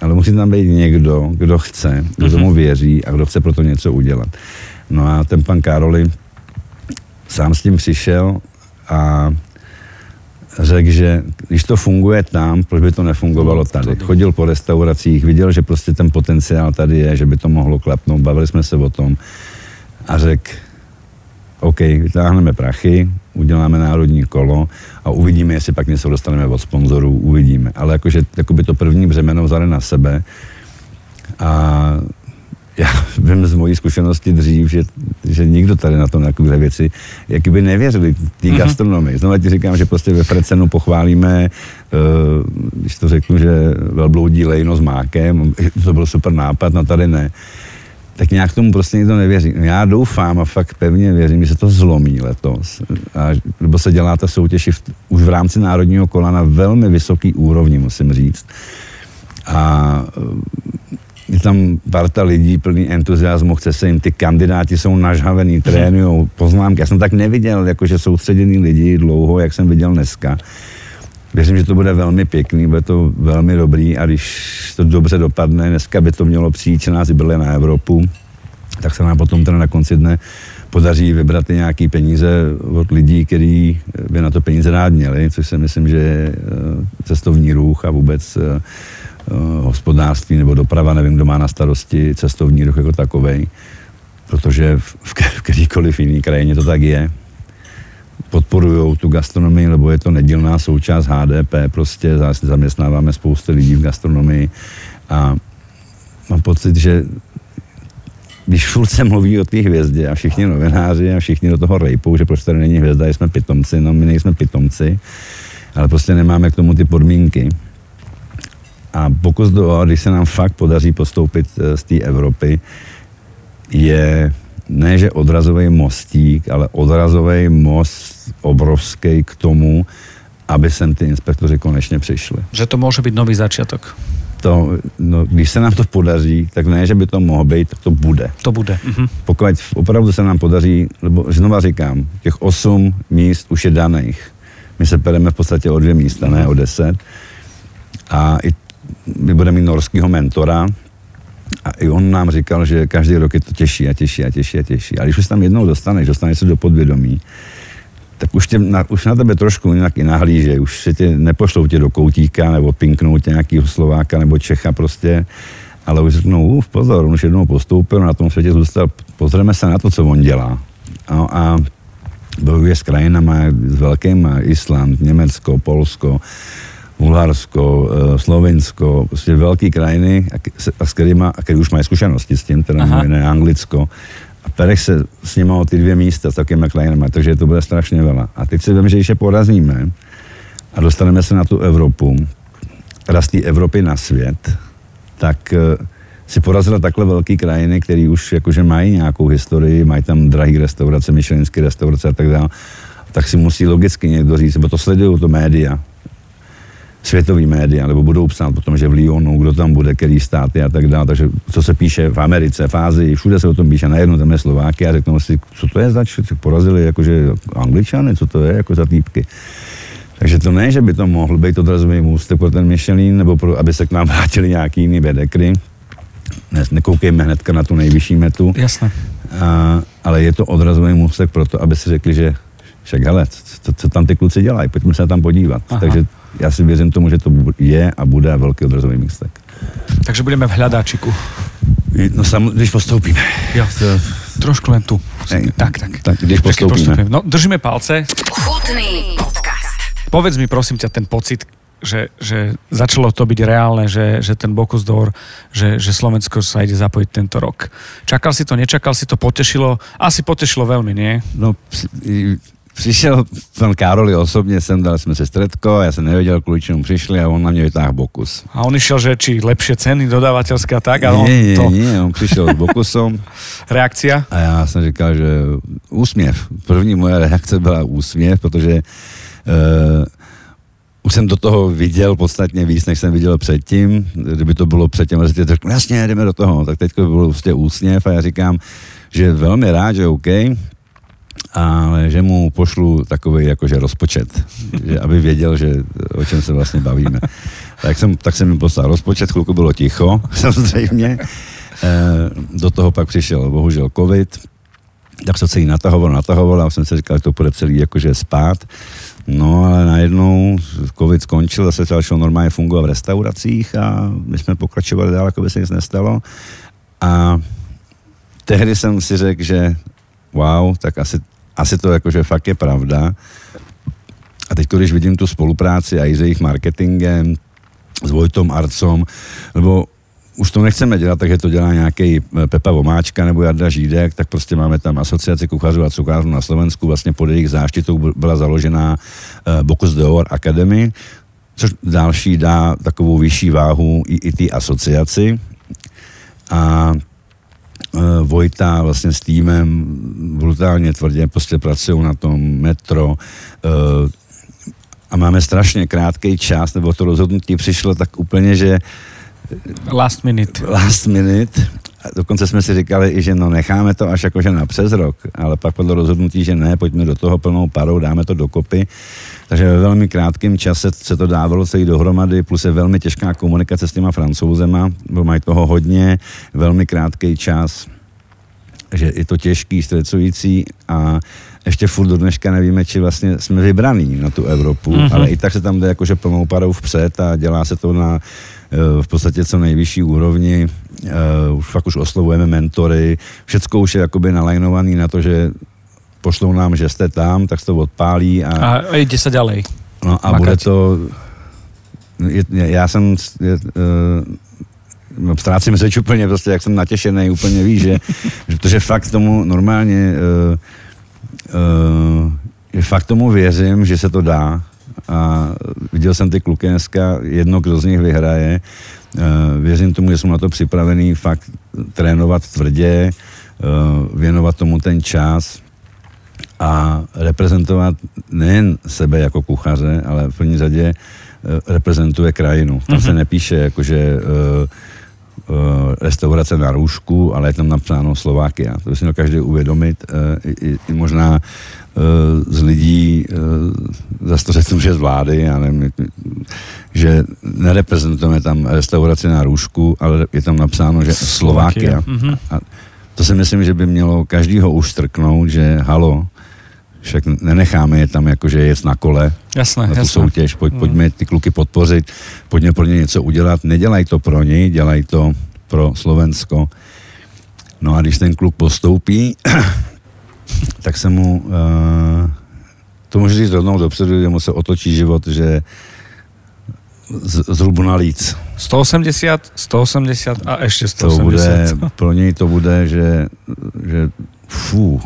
Speaker 3: ale musí tam být někdo, kdo chce, kdo mm-hmm. tomu věří a kdo chce pro to něco udělat. No a ten pan Karoli sám s tím přišel a řekl, že když to funguje tam, proč by to nefungovalo tady. Chodil po restauracích, viděl, že prostě ten potenciál tady je, že by to mohlo klapnout, bavili jsme se o tom a řekl, OK, vytáhneme prachy, uděláme národní kolo a uvidíme, jestli pak něco dostaneme od sponzorů, uvidíme. Ale jakože jakoby to první břemeno vzali na sebe a já vím z mojí zkušenosti dřív, že, že nikdo tady na to na takové věci, jaký by nevěřili té mm-hmm. gastronomii. Znovu ti říkám, že prostě ve Frecenu pochválíme, uh, když to řeknu, že velbloudí lejno s mákem, to byl super nápad, no tady ne. tak nějak tomu prostě nikdo nevěří. No já doufám a fakt pevně věřím, že se to zlomí letos. A, nebo se dělá ta soutěž v, už v rámci národního kola na velmi vysoký úrovni, musím říct. A je tam parta lidí plný entuziasmu, chce se jim, ty kandidáti jsou nažhavený, trénují poznámky. Já jsem tak neviděl, jakože soustředěný lidi dlouho, jak jsem viděl dneska. Věřím, že to bude velmi pěkný, bude to velmi dobrý a když to dobře dopadne, dneska by to mělo přijít 14 byle na Evropu, tak se nám potom teda na konci dne podaří vybrat i nějaký peníze od lidí, kteří by na to peníze rád měli, což si myslím, že je eh, cestovní ruch a vůbec eh, hospodářství nebo doprava, nevím, kdo má na starosti cestovní ruch jako takovej, protože v, v kterýkoliv jiný krajině to tak je podporují tu gastronomii, lebo je to nedílná součást HDP, prostě zaměstnáváme spoustu lidí v gastronomii a mám pocit, že když furt se mluví o té hvězdě a všichni novináři a všichni do toho rejpou, že proč tady není hvězda, jsme pitomci, no my nejsme pitomci, ale prostě nemáme k tomu ty podmínky. A pokus do, když se nám fakt podaří postoupit eh, z té Evropy, je ne, že odrazový mostík, ale odrazový most obrovský k tomu, aby sem ty inspektoři konečně přišli.
Speaker 2: Že to může být nový začátek.
Speaker 3: To, no, když se nám to podaří, tak ne, že by to mohlo být, tak to bude.
Speaker 2: To bude. Mhm.
Speaker 3: Pokud opravdu se nám podaří, lebo znova říkám, těch osm míst už je daných. My se pereme v podstatě o dvě místa, ne o deset. A i my budeme mít norského mentora, a i on nám říkal, že každý rok je to těžší a těžší a těžší a těžší. A když už tam jednou dostaneš, dostaneš se do podvědomí, tak už, tě, na, už na tebe trošku jinak i nahlíže, už se tě nepošlou tě do koutíka nebo pinknou tě nějakýho Slováka nebo Čecha prostě, ale už řeknou, uf, pozor, on už jednou postoupil, na tom světě zůstal, pozrieme se na to, co on dělá. No a bojuje s krajinama, s velkým Island, Německo, Polsko, Bulharsko, eh, Slovensko, prostě velké krajiny, a, s kterými, a který už mají zkušenosti s tím, teda mimo jiné Anglicko. A perech se s nimi o ty dvě místa s takovými krajinami, takže to bude strašně veľa. A teď si vím, že když je porazíme a dostaneme se na tu Evropu, z té Evropy na svět, tak eh, si porazila takhle velké krajiny, které už jakože mají nějakou historii, mají tam drahé restaurace, myšelinské restaurace a tak dále, tak si musí logicky někdo říct, bo to sledují to média, světový média, nebo budou psát o tom, že v Lyonu, kdo tam bude, který státy a tak dále. Takže co se píše v Americe, v Ázii, všude se o tom píše, najednou tam je Slováky a řeknou si, co to je zač, porazili jakože Angličany, co to je jako za týpky. Takže to ne, že by to mohl být odrazový můstek pro ten Michelin, nebo pro, aby se k nám vrátili nějaký jiný bedekry. Ne, nekoukejme hnedka na tu nejvyšší metu.
Speaker 2: Jasné.
Speaker 3: A, ale je to odrazový můstek pro to, aby si řekli, že však hele, co, co tam ty kluci dělají, pojďme se tam podívat. Aha. Takže já si věřím tomu, že to je a bude velký odrazový místek.
Speaker 2: Takže budeme v hľadáčiku.
Speaker 3: No sam, když postoupíme.
Speaker 2: Jo, to... trošku len tu. Ej, tak, tak.
Speaker 3: Tak, když postoupíme. postoupíme.
Speaker 2: No, držíme palce.
Speaker 1: Chutný podcast.
Speaker 2: Povedz mi prosím ťa ten pocit, že, že začalo to byť reálne, že, že ten Bokus d'Or, že, že Slovensko sa ide zapojiť tento rok. Čakal si to, nečakal si to, potešilo? Asi potešilo veľmi, nie?
Speaker 3: No, přišel pan Károli osobně sem, dali jsme se stredko, já jsem nevěděl, kvůli čemu přišli a on na mě vytáhl Bokus.
Speaker 2: A on išel, že či lepšie ceny dodávateľské a tak? A
Speaker 3: on
Speaker 2: nie,
Speaker 3: to... nie, on přišel s Bokusom.
Speaker 2: Reakcia?
Speaker 3: A já jsem říkal, že úsměv. První moje reakce byla úsměv, protože uh, už jsem do toho viděl podstatně víc, než jsem viděl předtím. Kdyby to bylo předtím, že řekl, jasně, jdeme do toho. Tak teď bylo prostě úsměv a já říkám, že velmi rád, že OK, ale že mu pošlu takový jakože rozpočet, že aby věděl, že o čem se vlastně bavíme. Tak jsem, tak jsem mi poslal rozpočet, chvilku bylo ticho, samozřejmě. Eh, do toho pak přišel bohužel covid, tak se celý natahoval, natahoval a jsem si říkal, že to bude celý jakože spát. No ale najednou covid skončil, zase se začalo normálně fungovat v restauracích a my jsme pokračovali dál, jako by se nic nestalo. A tehdy jsem si řekl, že wow, tak asi asi to jakože fakt je pravda. A teď, když vidím tu spolupráci a i s jejich marketingem, s Vojtom Arcom, nebo už to nechceme dělat, takže to dělá nějaký eh, Pepa Vomáčka nebo Jarda Žídek, tak prostě máme tam asociaci kuchařů a cukrářů na Slovensku, vlastně pod jejich záštitou byla založená uh, Bocuse d'Or Academy, což další dá takovou vyšší váhu i, i té asociaci. A Vojta vlastně s týmem brutálně tvrdě prostě pracují na tom metro uh, a máme strašně krátký čas, nebo to rozhodnutí přišlo tak úplně, že
Speaker 2: Last minute.
Speaker 3: last minute. A dokonce jsme si říkali i, že no necháme to až jakože na přes rok, ale pak padlo rozhodnutí, že ne, pojďme do toho plnou parou, dáme to dokopy. Takže ve velmi krátkém čase se to dávalo celý dohromady, plus je velmi těžká komunikace s těma francouzema, bo mají toho hodně, velmi krátký čas, že je to těžký, stresující a ještě furt do dneška nevíme, či vlastně jsme vybraný na tu Evropu, mm-hmm. ale i tak se tam jde jakože plnou parou vpřed a dělá se to na v podstatě co nejvyšší úrovni. Uh, už fakt už oslovujeme mentory, všecko už je jakoby nalajnovaný na to, že pošlou nám, že jste tam, tak se to odpálí a,
Speaker 2: A ide sa ďalej.
Speaker 3: no, a
Speaker 2: makať.
Speaker 3: bude to... Je, já jsem... Je, uh, no, ztrácím řeč úplně, prostě jak jsem natěšený, úplně víš, že, že protože fakt tomu normálně uh, uh, fakt tomu věřím, že se to dá a viděl jsem ty kluky dneska, jedno, kdo z nich vyhraje, uh, věřím tomu, že jsou na to připravený fakt trénovat tvrdě, uh, věnovat tomu ten čas a reprezentovat nejen sebe jako kuchaře, ale v první řadě eh, reprezentuje krajinu. Tam se nepíše jakože uh, restaurace na růžku, ale je tam napsáno Slovákia. To by si měl každý uvědomit. Uh, i, i, I možná uh, z lidí, zase to řeknu, že z vlády, já nevím, že nereprezentujeme tam restauraci na růžku, ale je tam napsáno, že Slovákia.
Speaker 2: Mhm.
Speaker 3: A to si myslím, že by mělo každýho už strknout, že halo, však nenecháme je tam jakože jet na kole
Speaker 2: Jasné,
Speaker 3: na tu
Speaker 2: jasné.
Speaker 3: soutěž, pojď, pojďme ty kluky podpořit, pojďme pro ně něco udělat, nedělaj to pro něj, dělaj to pro Slovensko. No a když ten kluk postoupí, tak se mu, uh, to můžu říct rovnou dopředu, že mu se otočí život, že z, zhrubu na líc.
Speaker 2: 180, 180 a ešte 180.
Speaker 3: To bude, pro něj to bude, že, že fú,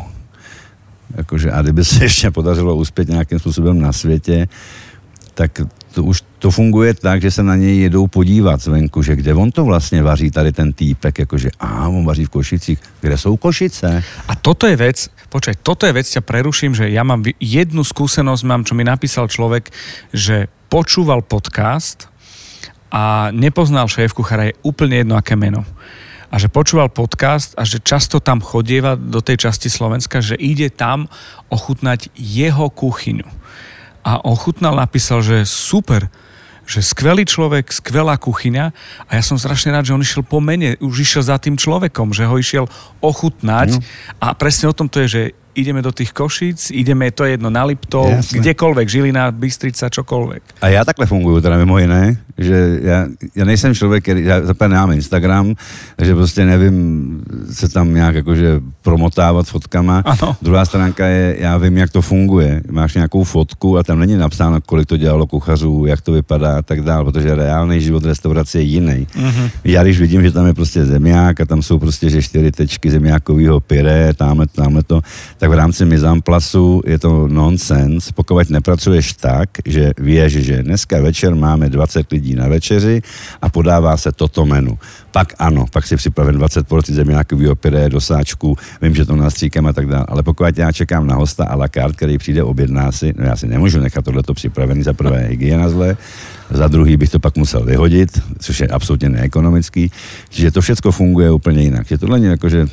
Speaker 3: jakože a kdyby se ještě podařilo uspět nějakým způsobem na světě, tak to už to funguje tak, že se na něj jedou podívat zvenku, že kde on to vlastně vaří, tady ten týpek, jakože a on vaří v Košicích, kde jsou Košice?
Speaker 2: A toto je vec, počkaj, toto je vec, ťa preruším, že ja mám jednu skúsenosť, mám, čo mi napísal človek, že počúval podcast a nepoznal šéf kuchára, je úplne jedno, aké meno. A že počúval podcast a že často tam chodieva do tej časti Slovenska, že ide tam ochutnať jeho kuchyňu. A ochutnal, napísal, že super, že skvelý človek, skvelá kuchyňa a ja som strašne rád, že on išiel po mene, už išiel za tým človekom, že ho išiel ochutnať
Speaker 3: No.
Speaker 2: a presne o tom to je, že ideme do tých Košíc, ideme, to je jedno na Liptov,
Speaker 3: Jasné.
Speaker 2: kdekoľvek, Žilina, Bystrica, čokoľvek.
Speaker 3: A já takhle funguju, teda mimo jiné, že já, já nejsem člověk, který, já zaprvé nemám Instagram, takže prostě nevím se tam nějak jakože promotávat fotkama.
Speaker 2: Ano.
Speaker 3: Druhá stránka je, já vím, jak to funguje. Máš nějakou fotku a tam není napsáno, kolik to dělalo kuchařů, jak to vypadá a tak dále, protože reálný život restaurace je jiný. Mm-hmm. Já když vidím, že tam je prostě zemňák a tam jsou prostě že čtyři tečky zemňákového pyré, tamhle, tamhle to, tak v rámci mizamplasu je to nonsense, pokud nepracuješ tak, že víš, že dneska večer máme 20 lidí na večeři a podává se toto menu. Pak ano, pak si připraven 20 porcí zemňákového pyré do sáčku, vím, že to nastříkám a tak dále, ale pokud já čekám na hosta a la carte, který přijde objedná si, no já si nemůžu nechat tohleto připravený, za prvé hygiena zle, za druhý bych to pak musel vyhodit, což je absolutně neekonomický, že to všechno funguje úplně jinak. Že tohle mě jakože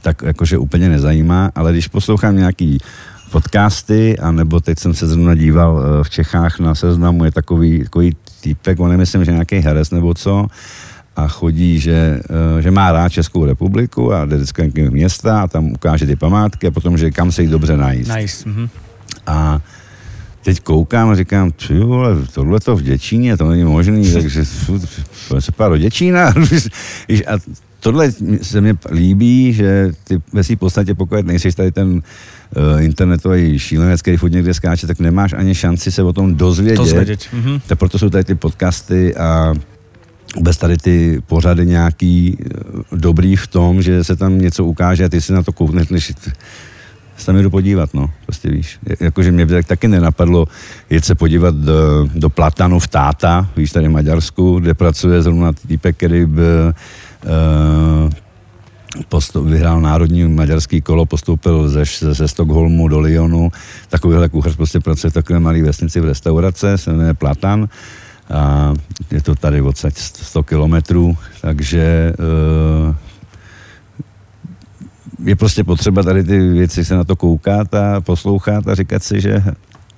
Speaker 3: tak jakože úplně nezajímá, ale když poslouchám nějaký podcasty, anebo teď jsem se zrovna díval eh, v Čechách na seznamu, je takový, takový týpek, on nemyslím, že nějaký herec nebo co, a chodí, že, eh, že má rád Českou republiku a jde vždycky do města a tam ukáže ty památky a potom, že kam se jí dobře najíst.
Speaker 2: Nice. Mhm.
Speaker 3: A teď koukám a říkám, ty vole, tohle to v Děčíně, to není možný, takže se pár do Děčína. A tohle se mně líbí, že ty ve své podstatě, pokud nejsi tady ten uh, internetový šílenec, který furt někde skáče, tak nemáš ani šanci se o tom dozvědět.
Speaker 2: Dozvědět. Mhm.
Speaker 3: Tak proto jsou tady ty podcasty a vůbec tady ty pořady nějaký eh, dobrý v tom, že se tam něco ukáže a ty si na to koukneš, než se tam jdu podívat, no, prostě víš. Jakože mě by tak taky nenapadlo jet se podívat do, do Platanu v Táta, víš, tady v Maďarsku, kde pracuje zrovna týpek, který byl postup, vyhrál národní maďarský kolo, postoupil ze, ze Stockholmu do Lyonu. Takovýhle kuchař prostě pracuje v takové malé vesnici v restaurace, se jmenuje Platan. A je to tady odsaď 100 kilometrů, takže uh, je prostě potřeba tady ty věci se na to koukat a poslouchat a říkat si, že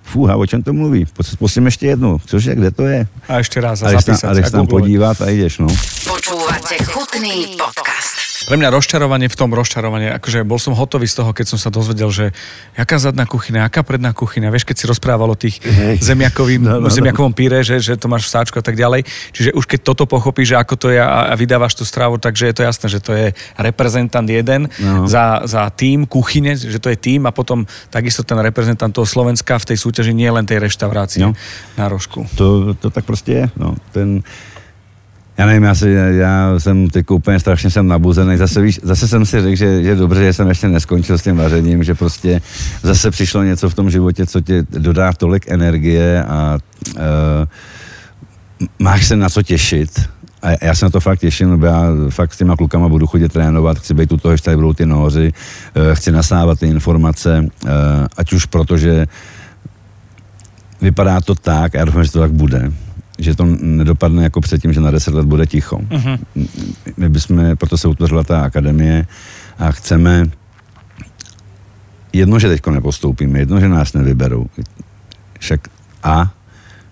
Speaker 3: fúha, o čem to mluví? Posím ještě jednu, cože, kde to je?
Speaker 2: A ještě raz
Speaker 3: a, a zapísať. A jdeš tam podívat a jdeš, no.
Speaker 1: Počúvate chutný podcast.
Speaker 2: Pre mňa rozčarovanie v tom rozčarovanie, akože bol som hotový z toho, keď som sa dozvedel, že aká zadná kuchyňa, aká predná kuchyňa, vieš, keď si rozprával o tých zemiakovým, no, no, no. zemiakovom píre, že, že to máš v sáčku a tak ďalej. Čiže už keď toto pochopíš, že ako to je a, a vydávaš tú stravu, takže je to jasné, že to je reprezentant jeden no. za, za tým kuchyne, že to je tým a potom takisto ten reprezentant toho Slovenska v tej súťaži nie len tej reštaurácie no. na rožku.
Speaker 3: To, to tak prostě je. No. Ten, já nevím, já, si, já jsem teď úplně strašně jsem nabuzený. Zase, víš, zase jsem si řekl, že, že dobře, že jsem ještě neskončil s tím vařením, že prostě zase přišlo něco v tom životě, co ti dodá tolik energie a uh, máš se na co těšit. A já se na to fakt těším, nebo já fakt s těma klukama budu chodit trénovat, chci být u toho, že tady budou ty nohoři, uh, chci nasávat ty informace, uh, ať už protože vypadá to tak, a já doufám, že to tak bude, že to nedopadne jako předtím, že na 10 let bude ticho. Uh-huh. My bychom, proto se utvořila ta akademie a chceme jedno, že teďko nepostoupíme, jedno, že nás nevyberou. Však a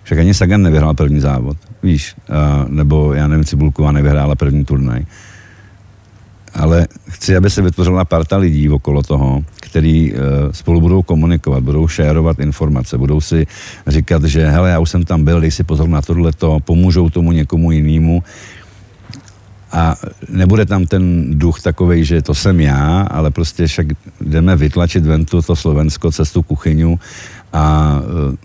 Speaker 3: však ani Sagan nevyhrál první závod, víš, a, nebo já nevím, Cibulková nevyhrála první turnaj ale chci, aby se vytvořila parta lidí okolo toho, který uh, spolu budou komunikovat, budou šérovat informace, budou si říkat, že hele, já už jsem tam byl, dej si pozor na tohleto, pomůžou tomu někomu jinému. A nebude tam ten duch takový, že to jsem já, ale prostě však jdeme vytlačit ven to Slovensko, cestu kuchyňu a uh,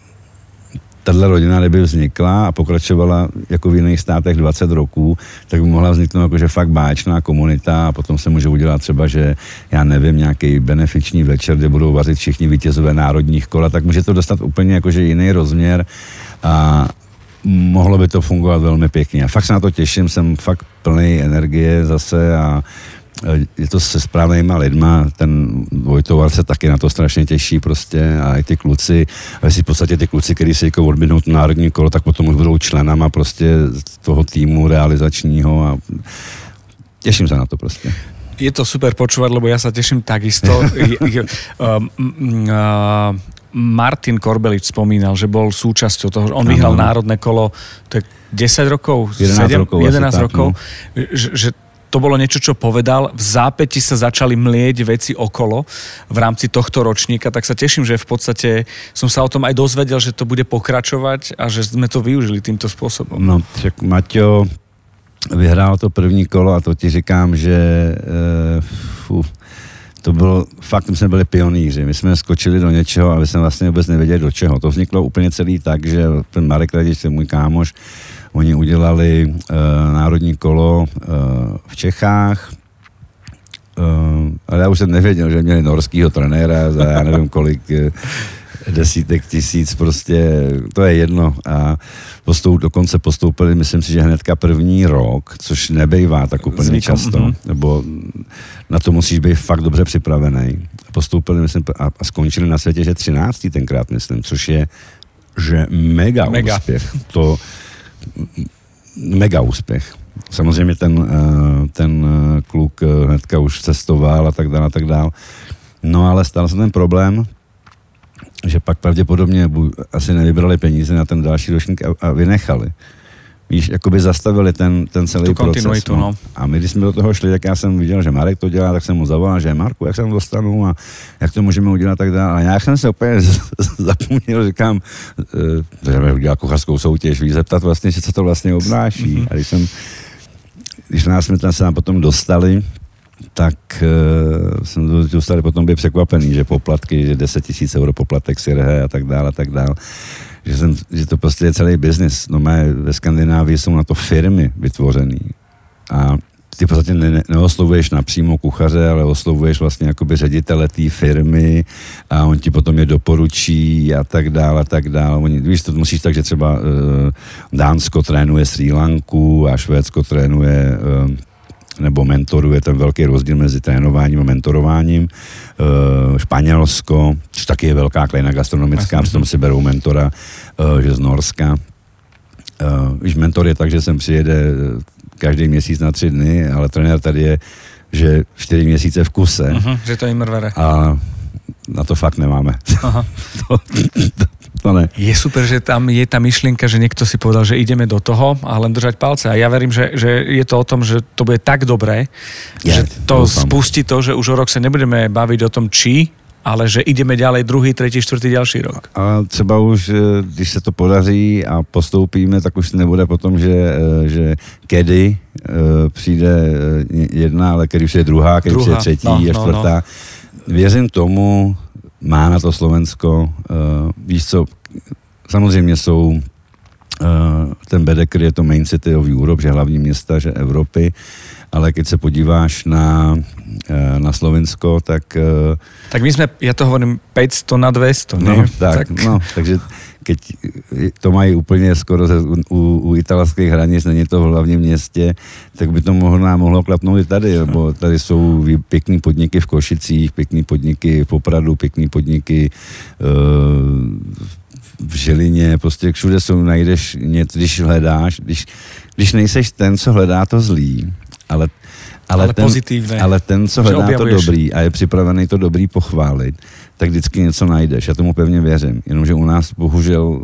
Speaker 3: tahle rodina kdyby vznikla a pokračovala jako v jiných státech 20 roků, tak by mohla vzniknout jakože fakt báčná komunita a potom se může udělat třeba, že já nevím, nějaký benefiční večer, kde budou vařit všichni vítězové národních kola, tak může to dostat úplně jakože jiný rozměr a mohlo by to fungovat velmi pěkně. A fakt se na to těším, jsem fakt plný energie zase a je to se správnýma lidma, ten Vojtovar se taky na to strašně těší prostě a i ty kluci, a jestli v podstatě ty kluci, kteří si jako odběhnou národní kolo, tak potom už budou členama prostě toho týmu realizačního a těším se na to prostě.
Speaker 2: Je to super počúvať, lebo ja sa teším takisto. Um, uh, Martin Korbelič spomínal, že bol súčasťou toho, on vyhral národné kolo, to je 10 rokov,
Speaker 3: 11 7, rokov,
Speaker 2: 11 rokov, tak, no. že, že to bolo niečo, čo povedal. V zápäti sa začali mlieť veci okolo v rámci tohto ročníka, tak sa teším, že v podstate som sa o tom aj dozvedel, že to bude pokračovať a že sme to využili týmto spôsobom.
Speaker 3: No, tak Maťo vyhrál to první kolo a to ti říkám, že e, fú, to bylo, fakt my jsme byli pionýři, my jsme skočili do něčeho a my jsme vlastně vůbec nevěděli do čeho. To vzniklo úplně celý tak, že ten Marek Radič, můj kámoš, Oni udělali uh, národní kolo uh, v Čechách, uh, ale já už jsem nevěděl, že měli norského trenéra za já nevím kolik uh, desítek tisíc, prostě to je jedno. A postoup, dokonce postoupili, myslím si, že hnedka první rok, což nebejvá tak úplně Zvykom, často, uh-huh. nebo na to musíš být fakt dobře připravený. Postoupili, myslím, a, a skončili na světě, že 13. tenkrát, myslím, což je že mega, mega. úspěch. To, mega úspěch. Samozřejmě ten, eh, ten eh, kluk eh, hnedka už cestoval a tak dále a tak dále. No ale stal se ten problém, že pak pravděpodobně asi nevybrali peníze na ten další ročník a, a vynechali víš, jakoby zastavili ten, ten celý tu proces. No. no. A my, když jsme do toho šli, tak já jsem viděl, že Marek to dělá, tak jsem mu zavolal, že Marku, jak se tam dostanu a jak to můžeme udělat tak dále. A já jsem se úplně zapomněl, říkám, že jsme udělal kuchařskou soutěž, víš, zeptat vlastně, že co to vlastně obnáší. Mm-hmm. A když jsem, když nás jsme tam se nám potom dostali, tak uh, jsem dostali potom byl překvapený, že poplatky, že 10 tisíc euro poplatek si a tak dále, a tak dále že, jsem, že to prostě je celý biznis. No mé, ve Skandinávii jsou na to firmy vytvořený. A ty v podstatě ne, neoslovuješ napřímo kuchaře, ale oslovuješ vlastně jakoby ředitele té firmy a on ti potom je doporučí a tak dále a tak dále. Oni, víš, to musíš tak, že třeba uh, Dánsko trénuje Sri Lanku a Švédsko trénuje uh, nebo mentoruje, ten velký rozdíl mezi trénováním a mentorováním. E, Španělsko, což taky je velká klejna gastronomická, přitom si berou mentora, e, že z Norska. E, víš, mentor je tak, že sem přijede každý měsíc na tři dny, ale trenér tady je, že čtyři měsíce v kuse.
Speaker 2: Uh-huh, že to je mrvere.
Speaker 3: A na to fakt nemáme. Aha. to, to, to ne.
Speaker 2: Je super, že tam je tá myšlienka, že niekto si povedal, že ideme do toho a len držať palce. A ja verím, že, že je to o tom, že to bude tak dobré, ja, že to dúfam. spustí to, že už o rok sa nebudeme baviť o tom, či ale že ideme ďalej druhý, tretí, čtvrtý, ďalší rok.
Speaker 3: A třeba už, eh, když se to podaří a postoupíme, tak už nebude potom, že, eh, že kedy eh, přijde jedna, ale kedy už je druhá, kedy už je třetí no, a no, čtvrtá. No, no věřím tomu, má na to Slovensko, uh, víš co, samozřejmě jsou uh, ten Bedeker je to main city of Europe, že hlavní města, že Evropy, ale keď se podíváš na, uh, na Slovensko, tak... Uh,
Speaker 2: tak my jsme, já to hovorím, 500 na 200,
Speaker 3: no, tak, tak. No, takže keď to mají úplně skoro u, u italských hranic, není to v hlavním městě, tak by to mohlo, mohlo klapnout i tady, bo tady jsou pěkný podniky v Košicích, pěkný podniky v Popradu, pěkný podniky uh, v Žilině, prostě všude jsou, najdeš něco, když hledáš, když, když nejseš ten, co hledá to zlý, ale ale,
Speaker 2: ale
Speaker 3: ten. Ale ten, co hledá to dobrý a je připravený to dobrý pochválit, tak vždycky něco najdeš. Já tomu pevně věřím. Jenomže u nás bohužel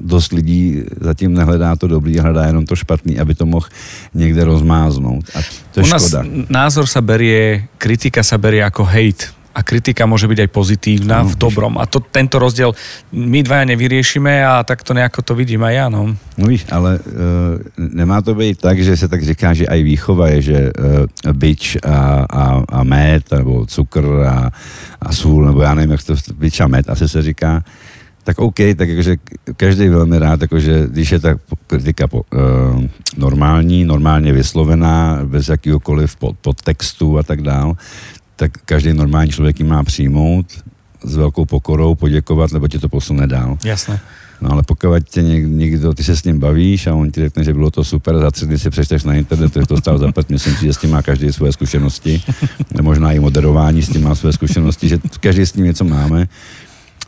Speaker 3: dost lidí zatím nehledá to dobrý, hledá jenom to špatný, aby to mohl někde rozmáznout. A to je u nás škoda.
Speaker 2: názor sa berie, kritika sa berie ako hate a kritika môže byť aj pozitívna no, v dobrom. A to, tento rozdiel my dvaja nevyriešime a tak to nejako to vidím aj ja. No,
Speaker 3: no víš, ale uh, nemá to být tak, že se tak říká, že aj výchova je, že uh, byč a, a, a med, nebo cukr a, a sůl, nebo já nevím, jak to byč a med asi se říká, tak OK, tak jakože každý velmi rád, jakože když je ta kritika po, uh, normální, normálně vyslovená, bez jakýhokoliv pod, podtextu a tak dál, tak každý normální člověk ji má přijmout s velkou pokorou, poděkovat, nebo tě to posune dál.
Speaker 2: Jasné.
Speaker 3: No ale pokud tě někdo, ty se s ním bavíš a on ti řekne, že bylo to super, za tři dny si přečteš na internetu, že to stál za pět, myslím si, že s tím má každý svoje zkušenosti, možná i moderování s tím má své zkušenosti, že každý s tím něco máme.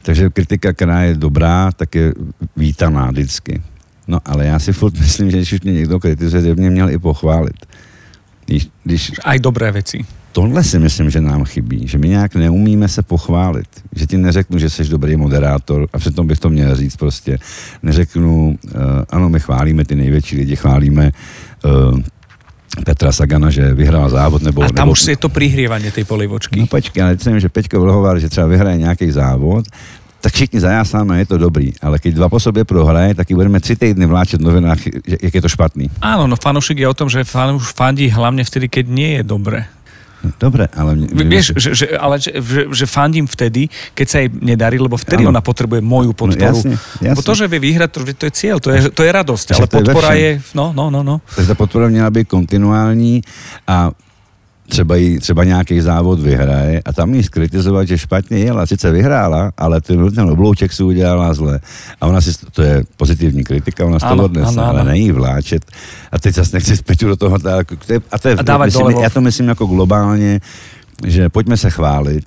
Speaker 3: Takže kritika, která je dobrá, tak je vítaná vždycky. No ale já si furt myslím, že když už mě někdo kritizuje, že mě měl i pochválit.
Speaker 2: Když, když... Aj dobré věci
Speaker 3: tohle si myslím, že nám chybí, že my nějak neumíme se pochválit. Že ti neřeknu, že jsi dobrý moderátor a přitom bych to měl říct prostě. Neřeknu, uh, ano, my chválíme ty největší lidi, chválíme uh, Petra Sagana, že vyhrál závod. Nebo,
Speaker 2: a tam
Speaker 3: nebo,
Speaker 2: už je to přihrievanie tej polivočky.
Speaker 3: No počkej, ale myslím, že Peťko Vlhovar, že třeba vyhraje nějaký závod, tak všichni zajásáme, je to dobrý. Ale keď dva po sobě prohraje, tak budeme tři týdny vláčet v novinách, jak je to špatný.
Speaker 2: Áno, no fanúšik je o tom, že fandí hlavne vtedy, keď nie je dobre.
Speaker 3: Dobre, ale... Mne,
Speaker 2: mne Vieš, že, že, ale že, že, že fandím vtedy, keď sa jej nedarí, lebo vtedy ano. ona potrebuje moju no, podporu. No, jasne, jasne. Lebo to, že vie vyhrať, to, to je cieľ, to je, to je radosť, ale podpora je... No, no, no, no.
Speaker 3: Takže ta podpora měla být kontinuální a třeba, jí, třeba nějaký závod vyhraje a tam jí skritizovat, že špatně jela, sice vyhrála, ale ten, ten oblouček si udělala zle. A ona si, to je pozitivní kritika, ona z toho odnese, ale nejí vláčet. A teď zase nechci zpět do toho, tak, a to je, a myslím, já to myslím jako globálně, že pojďme se chválit,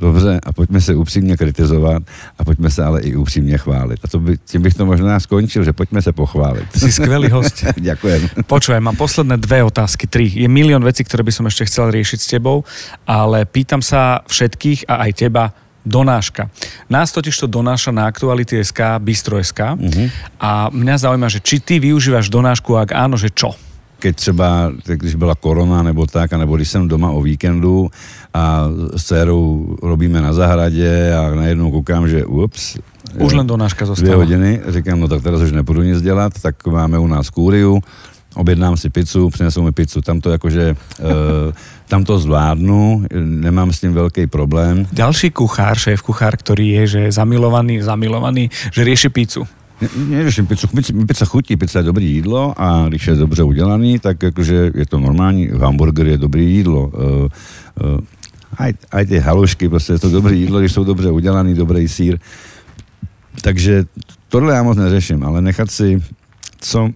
Speaker 3: Dobře, a pojďme se upřímně kritizovat a pojďme se ale i upřímně chválit. A to by, tím bych to možná skončil, že pojďme se pochválit.
Speaker 2: Jsi skvělý host.
Speaker 3: Ďakujem.
Speaker 2: Počujem, mám posledné dvě otázky, tři. Je milion věcí, které by som ešte chcel riešiť s tebou, ale pýtam sa všetkých a aj teba, donáška. Nás totiž to donáša na Aktuality SK, Bistro SK uh-huh. Mhm. a mňa zaujíma, že či ty využívaš donášku, ak áno, že čo?
Speaker 3: keď třeba, když byla korona nebo tak, nebo když jsem doma o víkendu a s dcerou robíme na zahradě a najednou koukám, že ups.
Speaker 2: Už len donáška zůstala.
Speaker 3: Dvě hodiny, říkám, no tak teraz už nepůjdu nic dělat, tak máme u nás kúriu, objednám si pizzu, přinesou mi pizzu. Tam to jakože, uh, tam to zvládnu, nemám s tím velký problém.
Speaker 2: Další kuchár, šéf kuchár, který je že zamilovaný, zamilovaný, že rieši pizzu.
Speaker 3: Neřeším pizzu, pizza chutí, pizza je dobré jídlo a když je dobře udělaný, tak jakože je to normální, hamburger je dobré jídlo. Uh, uh, aj, aj ty halušky, prostě je to dobré jídlo, když jsou dobře udělaný, dobrý sír. Takže tohle já moc neřeším, ale nechat si, co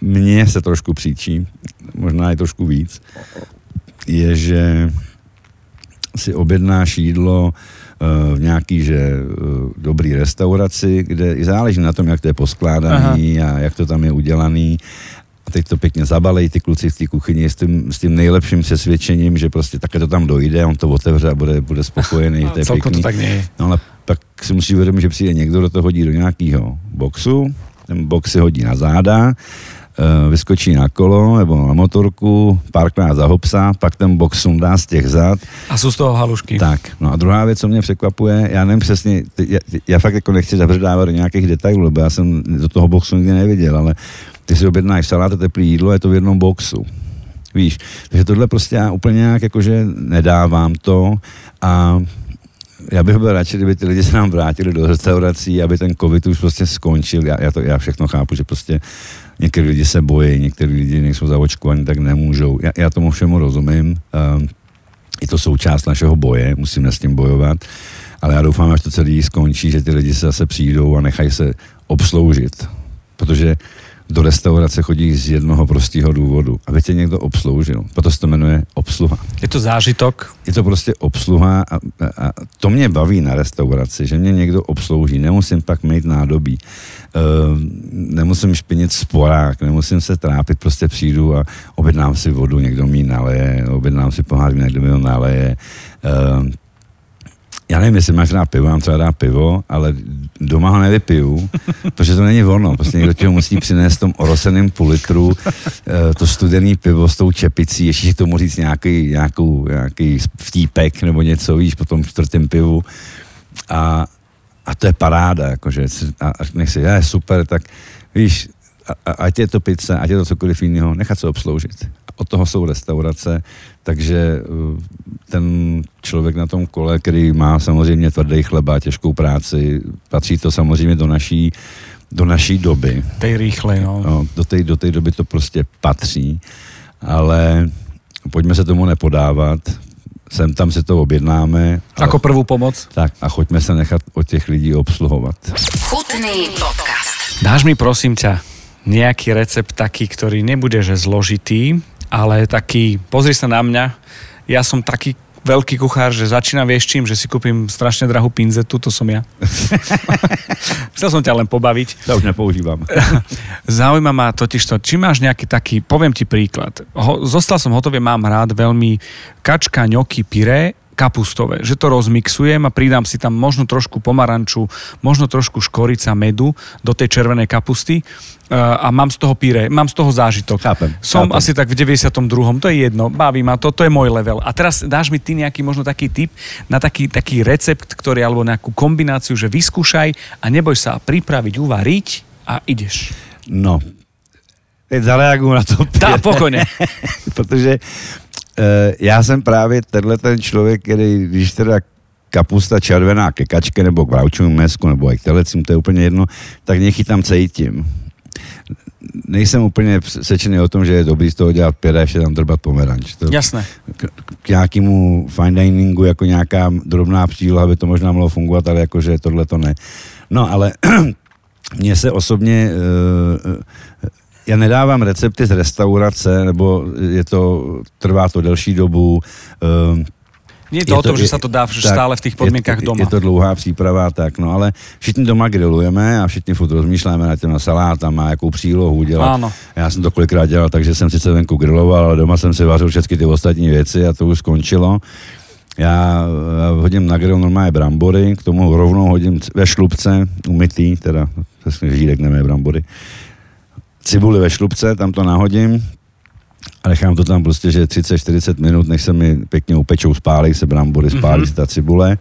Speaker 3: mně se trošku příčí, možná i trošku víc, je, že si objednáš jídlo eh, v nějaký, že eh, dobrý restauraci, kde i záleží na tom, jak to je poskládaný Aha. a jak to tam je udělaný. A teď to pěkně zabalej ty kluci v té kuchyni s tím, s tím nejlepším přesvědčením, že prostě také to tam dojde, on to otevře a bude, bude spokojený.
Speaker 2: to je pěkný. to tak nie.
Speaker 3: No ale pak si musí uvědomit, že přijde někdo, do toho hodí do nějakého boxu, ten box si hodí na záda, Eh, vyskočí na kolo nebo na motorku, párkrát za hopsa, pak ten box sundá z těch zad.
Speaker 2: A jsou z toho halušky.
Speaker 3: Tak, no a druhá věc, co mě překvapuje, já nevím přesně, já, já fakt jako nechci zabředávat do nějakých detailů, lebo já jsem do toho boxu nikdy neviděl, ale ty si objednáš salát a teplý jídlo, je to v jednom boxu. Víš, takže tohle prostě já úplně nějak jakože nedávám to a já bych byl radši, kdyby ty lidi se nám vrátili do restaurací, aby ten covid už prostě skončil. Já, já, to, já všechno chápu, že prostě někteří lidi se bojí, někteří lidi nejsou zaočkovaní, tak nemůžou. Já, já tomu všemu rozumím. Um, je to součást našeho boje, musíme s tím bojovat. Ale já doufám, až to celé skončí, že ty lidi se zase přijdou a nechají se obsloužit. Protože do restaurace chodí z jednoho prostého důvodu, aby tě někdo obsloužil. Proto se to jmenuje obsluha.
Speaker 2: Je to zážitok?
Speaker 3: Je to prostě obsluha a, a to mě baví na restauraci, že mě někdo obslouží. Nemusím pak mít nádobí, uh, nemusím špinit sporák, nemusím se trápit, prostě přijdu a objednám si vodu, někdo mi naleje, objednám si pohár, někdo mi ho naleje. Já nevím, jestli máš rád pivo, mám třeba rád pivo, ale doma ho nevypiju, protože to není ono. Prostě někdo ti ho musí přinést v tom oroseném půl litru, eh, to studený pivo s tou čepicí, ještě k tomu říct nějaký, nějakou, nějaký vtípek nebo něco, víš, po tom čtvrtém pivu. A, a to je paráda, jakože, a, a nech si, je super, tak víš, a, a, ať je to pizza, ať je to cokoliv jiného, nechat se obsloužit. Od toho jsou restaurace, takže uh, ten člověk na tom kole, který má samozřejmě tvrdý chleba, těžkou práci, patří to samozřejmě do naší, do naší doby.
Speaker 2: Tej rýchle, no.
Speaker 3: no do té do tej doby to prostě patří, ale pojďme se tomu nepodávat, sem tam si to objednáme.
Speaker 2: Jako prvou pomoc?
Speaker 3: Tak a choďme se nechat od těch lidí obsluhovat.
Speaker 1: Chutný podcast.
Speaker 2: Dáš mi prosím ťa nejaký recept taký, ktorý nebude že zložitý, ale taký, pozri sa na mňa, ja som taký veľký kuchár, že začínam vieš čím, že si kúpim strašne drahú pinzetu, to som ja. Chcel som ťa len pobaviť.
Speaker 3: To už nepoužívam.
Speaker 2: Zaujíma ma totiž to, či máš nejaký taký, poviem ti príklad. Ho, zostal som hotový, mám rád veľmi kačka, ňoky, pyré kapustové, že to rozmixujem a pridám si tam možno trošku pomaranču, možno trošku škorica, medu do tej červenej kapusty a mám z toho píre, mám z toho zážitok.
Speaker 3: Chápem.
Speaker 2: Som
Speaker 3: chápem.
Speaker 2: asi tak v 92. To je jedno, baví ma to, to je môj level. A teraz dáš mi ty nejaký možno taký tip na taký, taký recept, ktorý alebo nejakú kombináciu, že vyskúšaj a neboj sa pripraviť, uvariť a ideš.
Speaker 3: No, teď zareaguju na to.
Speaker 2: Dá, pokojne.
Speaker 3: Protože Eh, já jsem právě tenhle ten člověk, který, když teda kapusta červená ke kačke nebo k vaučovému mesku nebo k telecím, to je úplně jedno, tak nechy tam cítím. Nejsem úplně sečený o tom, že je dobrý z toho dělat pěra, ještě tam drbat pomeranč. To
Speaker 2: Jasné.
Speaker 3: K, k nějakému fine diningu jako nějaká drobná příloha by to možná mohlo fungovat, ale jakože tohle to ne. No ale mně se osobně uh, já nedávám recepty z restaurace, nebo je to, trvá to delší dobu.
Speaker 2: Um, nie je to je o tom, to, že sa to dá tak, stále v tých podmienkach
Speaker 3: je,
Speaker 2: doma.
Speaker 3: Je to dlouhá příprava, tak no, ale všichni doma grillujeme a všichni furt rozmýšláme na těma salátama, jakou přílohu dělat.
Speaker 2: Ano.
Speaker 3: Já jsem to kolikrát dělal, takže jsem sice venku grilloval, ale doma jsem si vařil všechny ty ostatní věci a to už skončilo. Já hodím na grill normálně brambory, k tomu rovnou hodím ve šlubce, umytý, teda přesně žídek, nemé brambory cibuli ve šlubce, tam to nahodím a nechám to tam prostě, že 30-40 minut, než se mi pěkně upečou, spálí se brambory, spálí mm-hmm. se ta cibule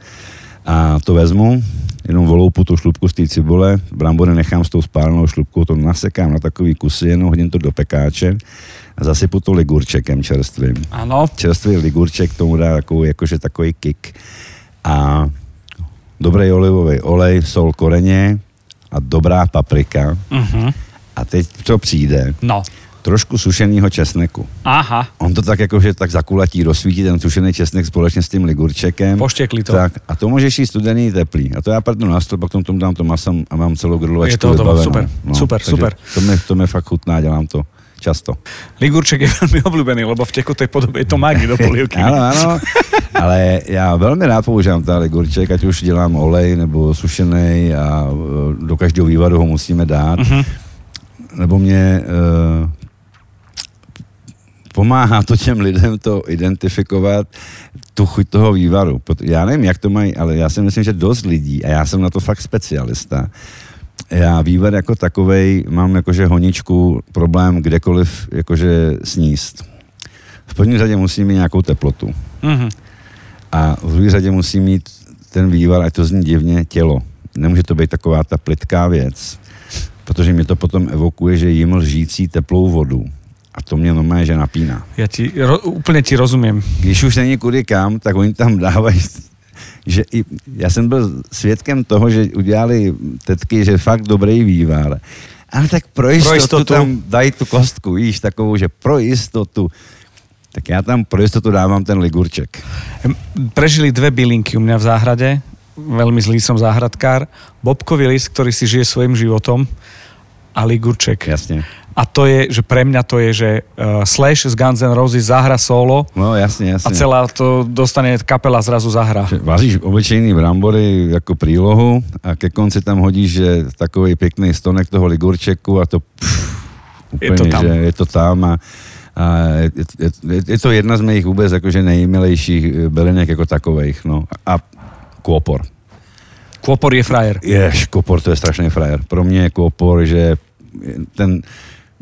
Speaker 3: a to vezmu, jenom voloupu tu šlubku z té cibule, brambory nechám s tou spálenou šlubkou, to nasekám na takový kusy, jenom hodím to do pekáče a zasypu to ligurčekem čerstvým.
Speaker 2: Ano.
Speaker 3: Čerstvý ligurček tomu dá takový, jakože takový kick. A dobrý olivový olej, sol koreně a dobrá paprika. Mm-hmm a teď co přijde?
Speaker 2: No.
Speaker 3: Trošku sušeného česneku.
Speaker 2: Aha,
Speaker 3: On to tak jakože tak zakulatí, rozsvítí ten sušený česnek společně s tím ligurčekem.
Speaker 2: Poštěkli to.
Speaker 3: Tak, a to můžeš jíst studený teplý. A to já prdnu na stůl, pak tomu, tomu dám to masem a mám celou grilovačku
Speaker 2: Je to hotovo, super, super,
Speaker 3: takže
Speaker 2: super.
Speaker 3: To mě, to mě fakt chutná, dělám to často.
Speaker 2: ligurček je veľmi obľúbený, lebo v tekutej podobe je to mági do polievky.
Speaker 3: Ano, ano, ale já velmi rád používám ten ligurček, ať už dělám olej nebo sušený a e, do každého vývaru ho musíme dát.
Speaker 2: Mhm.
Speaker 3: Nebo mě uh, pomáhá to těm lidem to identifikovat, tu chuť toho vývaru. Já nevím, jak to mají, ale já si myslím, že dost lidí, a já jsem na to fakt specialista, já vývar jako takovej mám jakože honičku problém kdekoliv jakože sníst. V první řadě musí mít nějakou teplotu.
Speaker 2: Mhm.
Speaker 3: A v druhé řadě musí mít ten vývar, ať to zní divně, tělo. Nemůže to být taková ta plitká věc, protože mě to potom evokuje, že jim lžící teplou vodu. A to mě normálně, že napíná.
Speaker 2: Ja ti, ro, úplne ti rozumiem.
Speaker 3: Když už není kudy kam, tak oni tam dávají že i, já jsem byl svědkem toho, že udělali tetky, že fakt dobrý vývar. Ale tak pro jistotu,
Speaker 2: Pro jistotu.
Speaker 3: tam dají tu kostku, víš, takovou, že pro jistotu. Tak já tam pro jistotu dávám ten ligurček.
Speaker 2: Prežili dve bylinky u mňa v záhrade. Veľmi zlý som záhradkár. Bobkový list, ktorý si žije svojim životom a ligurček.
Speaker 3: Jasně.
Speaker 2: A to je, že pre mňa to je, že uh, Slash z Guns N' Roses zahra solo
Speaker 3: No jasně,
Speaker 2: a
Speaker 3: jasně.
Speaker 2: celá to dostane kapela zrazu zahra.
Speaker 3: Vaříš obyčejný brambory jako prílohu a ke konci tam hodíš, že takový pěkný stonek toho ligurčeku a to pff,
Speaker 2: Je
Speaker 3: úplně,
Speaker 2: to tam.
Speaker 3: že je to tam a, a je, je, je, je, to jedna z mých vůbec jakože nejmilejších eh, bylinek jako takovejch, no. A kôpor.
Speaker 2: Kôpor je frajer.
Speaker 3: Jež, kopor to je strašný frajer. Pro mě je kopor, že ten,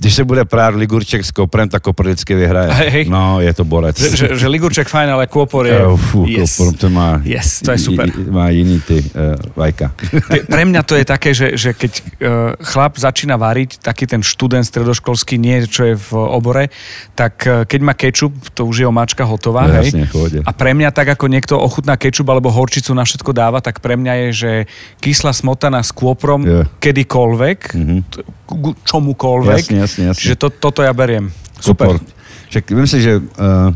Speaker 3: když se bude prát ligurček s koprem, tak kopor vždycky vyhraje.
Speaker 2: Hej.
Speaker 3: No, je to borec.
Speaker 2: Že, že, že ligurček fajn, ale kôpor je...
Speaker 3: Jo, fú,
Speaker 2: yes.
Speaker 3: kopor, to má,
Speaker 2: Yes, to je super.
Speaker 3: i- má jiný ty uh, vajka.
Speaker 2: Pre- mňa to je také, že, že keď uh, chlap začína variť, taký ten študent stredoškolský, nie čo je v obore, tak uh, keď má kečup, to už je omáčka hotová,
Speaker 3: No,
Speaker 2: hej?
Speaker 3: jasne.
Speaker 2: A pre mňa tak, ako niekto ochutná kečup alebo horčicu na všetko dáva, tak pre mňa je, že kyslá smotana s kôprom
Speaker 3: Jo.
Speaker 2: kedykoľvek,
Speaker 3: Mhm.
Speaker 2: k čomukoľvek.
Speaker 3: Jasne, jasne, jasne.
Speaker 2: Čiže to, toto ja beriem. Super.
Speaker 3: Super. Však vím si, že uh,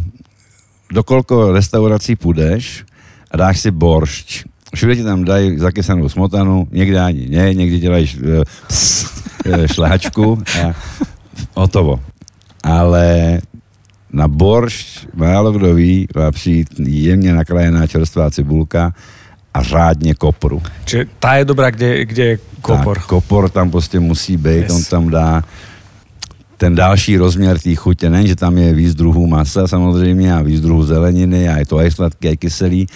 Speaker 3: do kolko restaurací půjdeš a dáš si boršť. Všude ti tam dají zakysanou smotanu, někde ani ne, někdy uh, šlehačku a hotovo. Ale na boršť málo kdo ví, má přijít jemně nakrájená čerstvá cibulka a řádně kopru.
Speaker 2: Čiže tá je dobrá, kde, kde je kôpor.
Speaker 3: Tak, kopor tam prostě musí být,
Speaker 2: yes.
Speaker 3: on tam dá ten další rozměr té chutě, nejen, že tam je víc druhů masa samozřejmě a víc druhů zeleniny a je to aj sladký, aj kyselý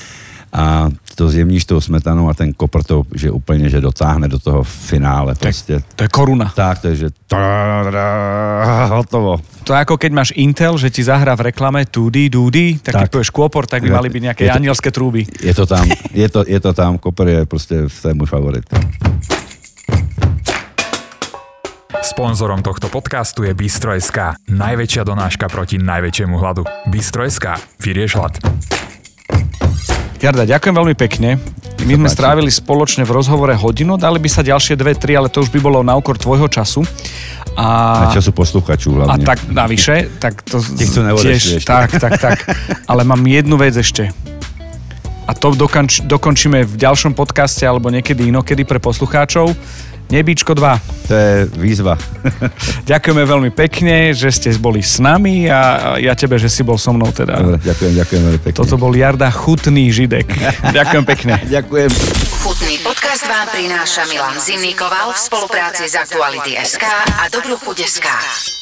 Speaker 3: a to zjemníš tou smetanou a ten kopr to, že úplně, že dotáhne do toho finále prostě.
Speaker 2: To je koruna.
Speaker 3: Tak, to je, že hotovo.
Speaker 2: To je ako keď máš Intel, že ti zahrá v reklame tudy, dudy, tak, tak.
Speaker 3: Tak.
Speaker 2: povieš kôpor, tak by mali
Speaker 3: je to-
Speaker 2: anielské trúby.
Speaker 3: Je to tam, je to, je to tam, kopr je prostě, to je můj favorit.
Speaker 4: Sponzorom tohto podcastu je Bistro.sk, najväčšia donáška proti najväčšiemu hladu. Bistro.sk, vyrieš hlad.
Speaker 2: Jarda, ďakujem veľmi pekne. My sme strávili spoločne v rozhovore hodinu, dali by sa ďalšie dve, tri, ale to už by bolo na úkor tvojho času. A,
Speaker 3: A času posluchačů
Speaker 2: a
Speaker 3: hlavně.
Speaker 2: tak navyše, tak to
Speaker 3: chcú ešte.
Speaker 2: tak, tak, tak. Ale mám jednu vec ešte. A to dokonč, dokončíme v ďalšom podcaste alebo niekedy inokedy pre poslucháčov. Nebíčko 2.
Speaker 3: To je výzva.
Speaker 2: Ďakujeme veľmi pekne, že ste boli s nami a ja tebe, že si bol so mnou teda.
Speaker 3: Dobre, ďakujem, ďakujem veľmi pekne.
Speaker 2: Toto bol Jarda Chutný Židek. Ďakujem pekne.
Speaker 3: Ďakujem.
Speaker 1: Chutný podcast vám prináša Milan Zimnikoval v spolupráci s Aktuality SK a Dobrú chuť SK.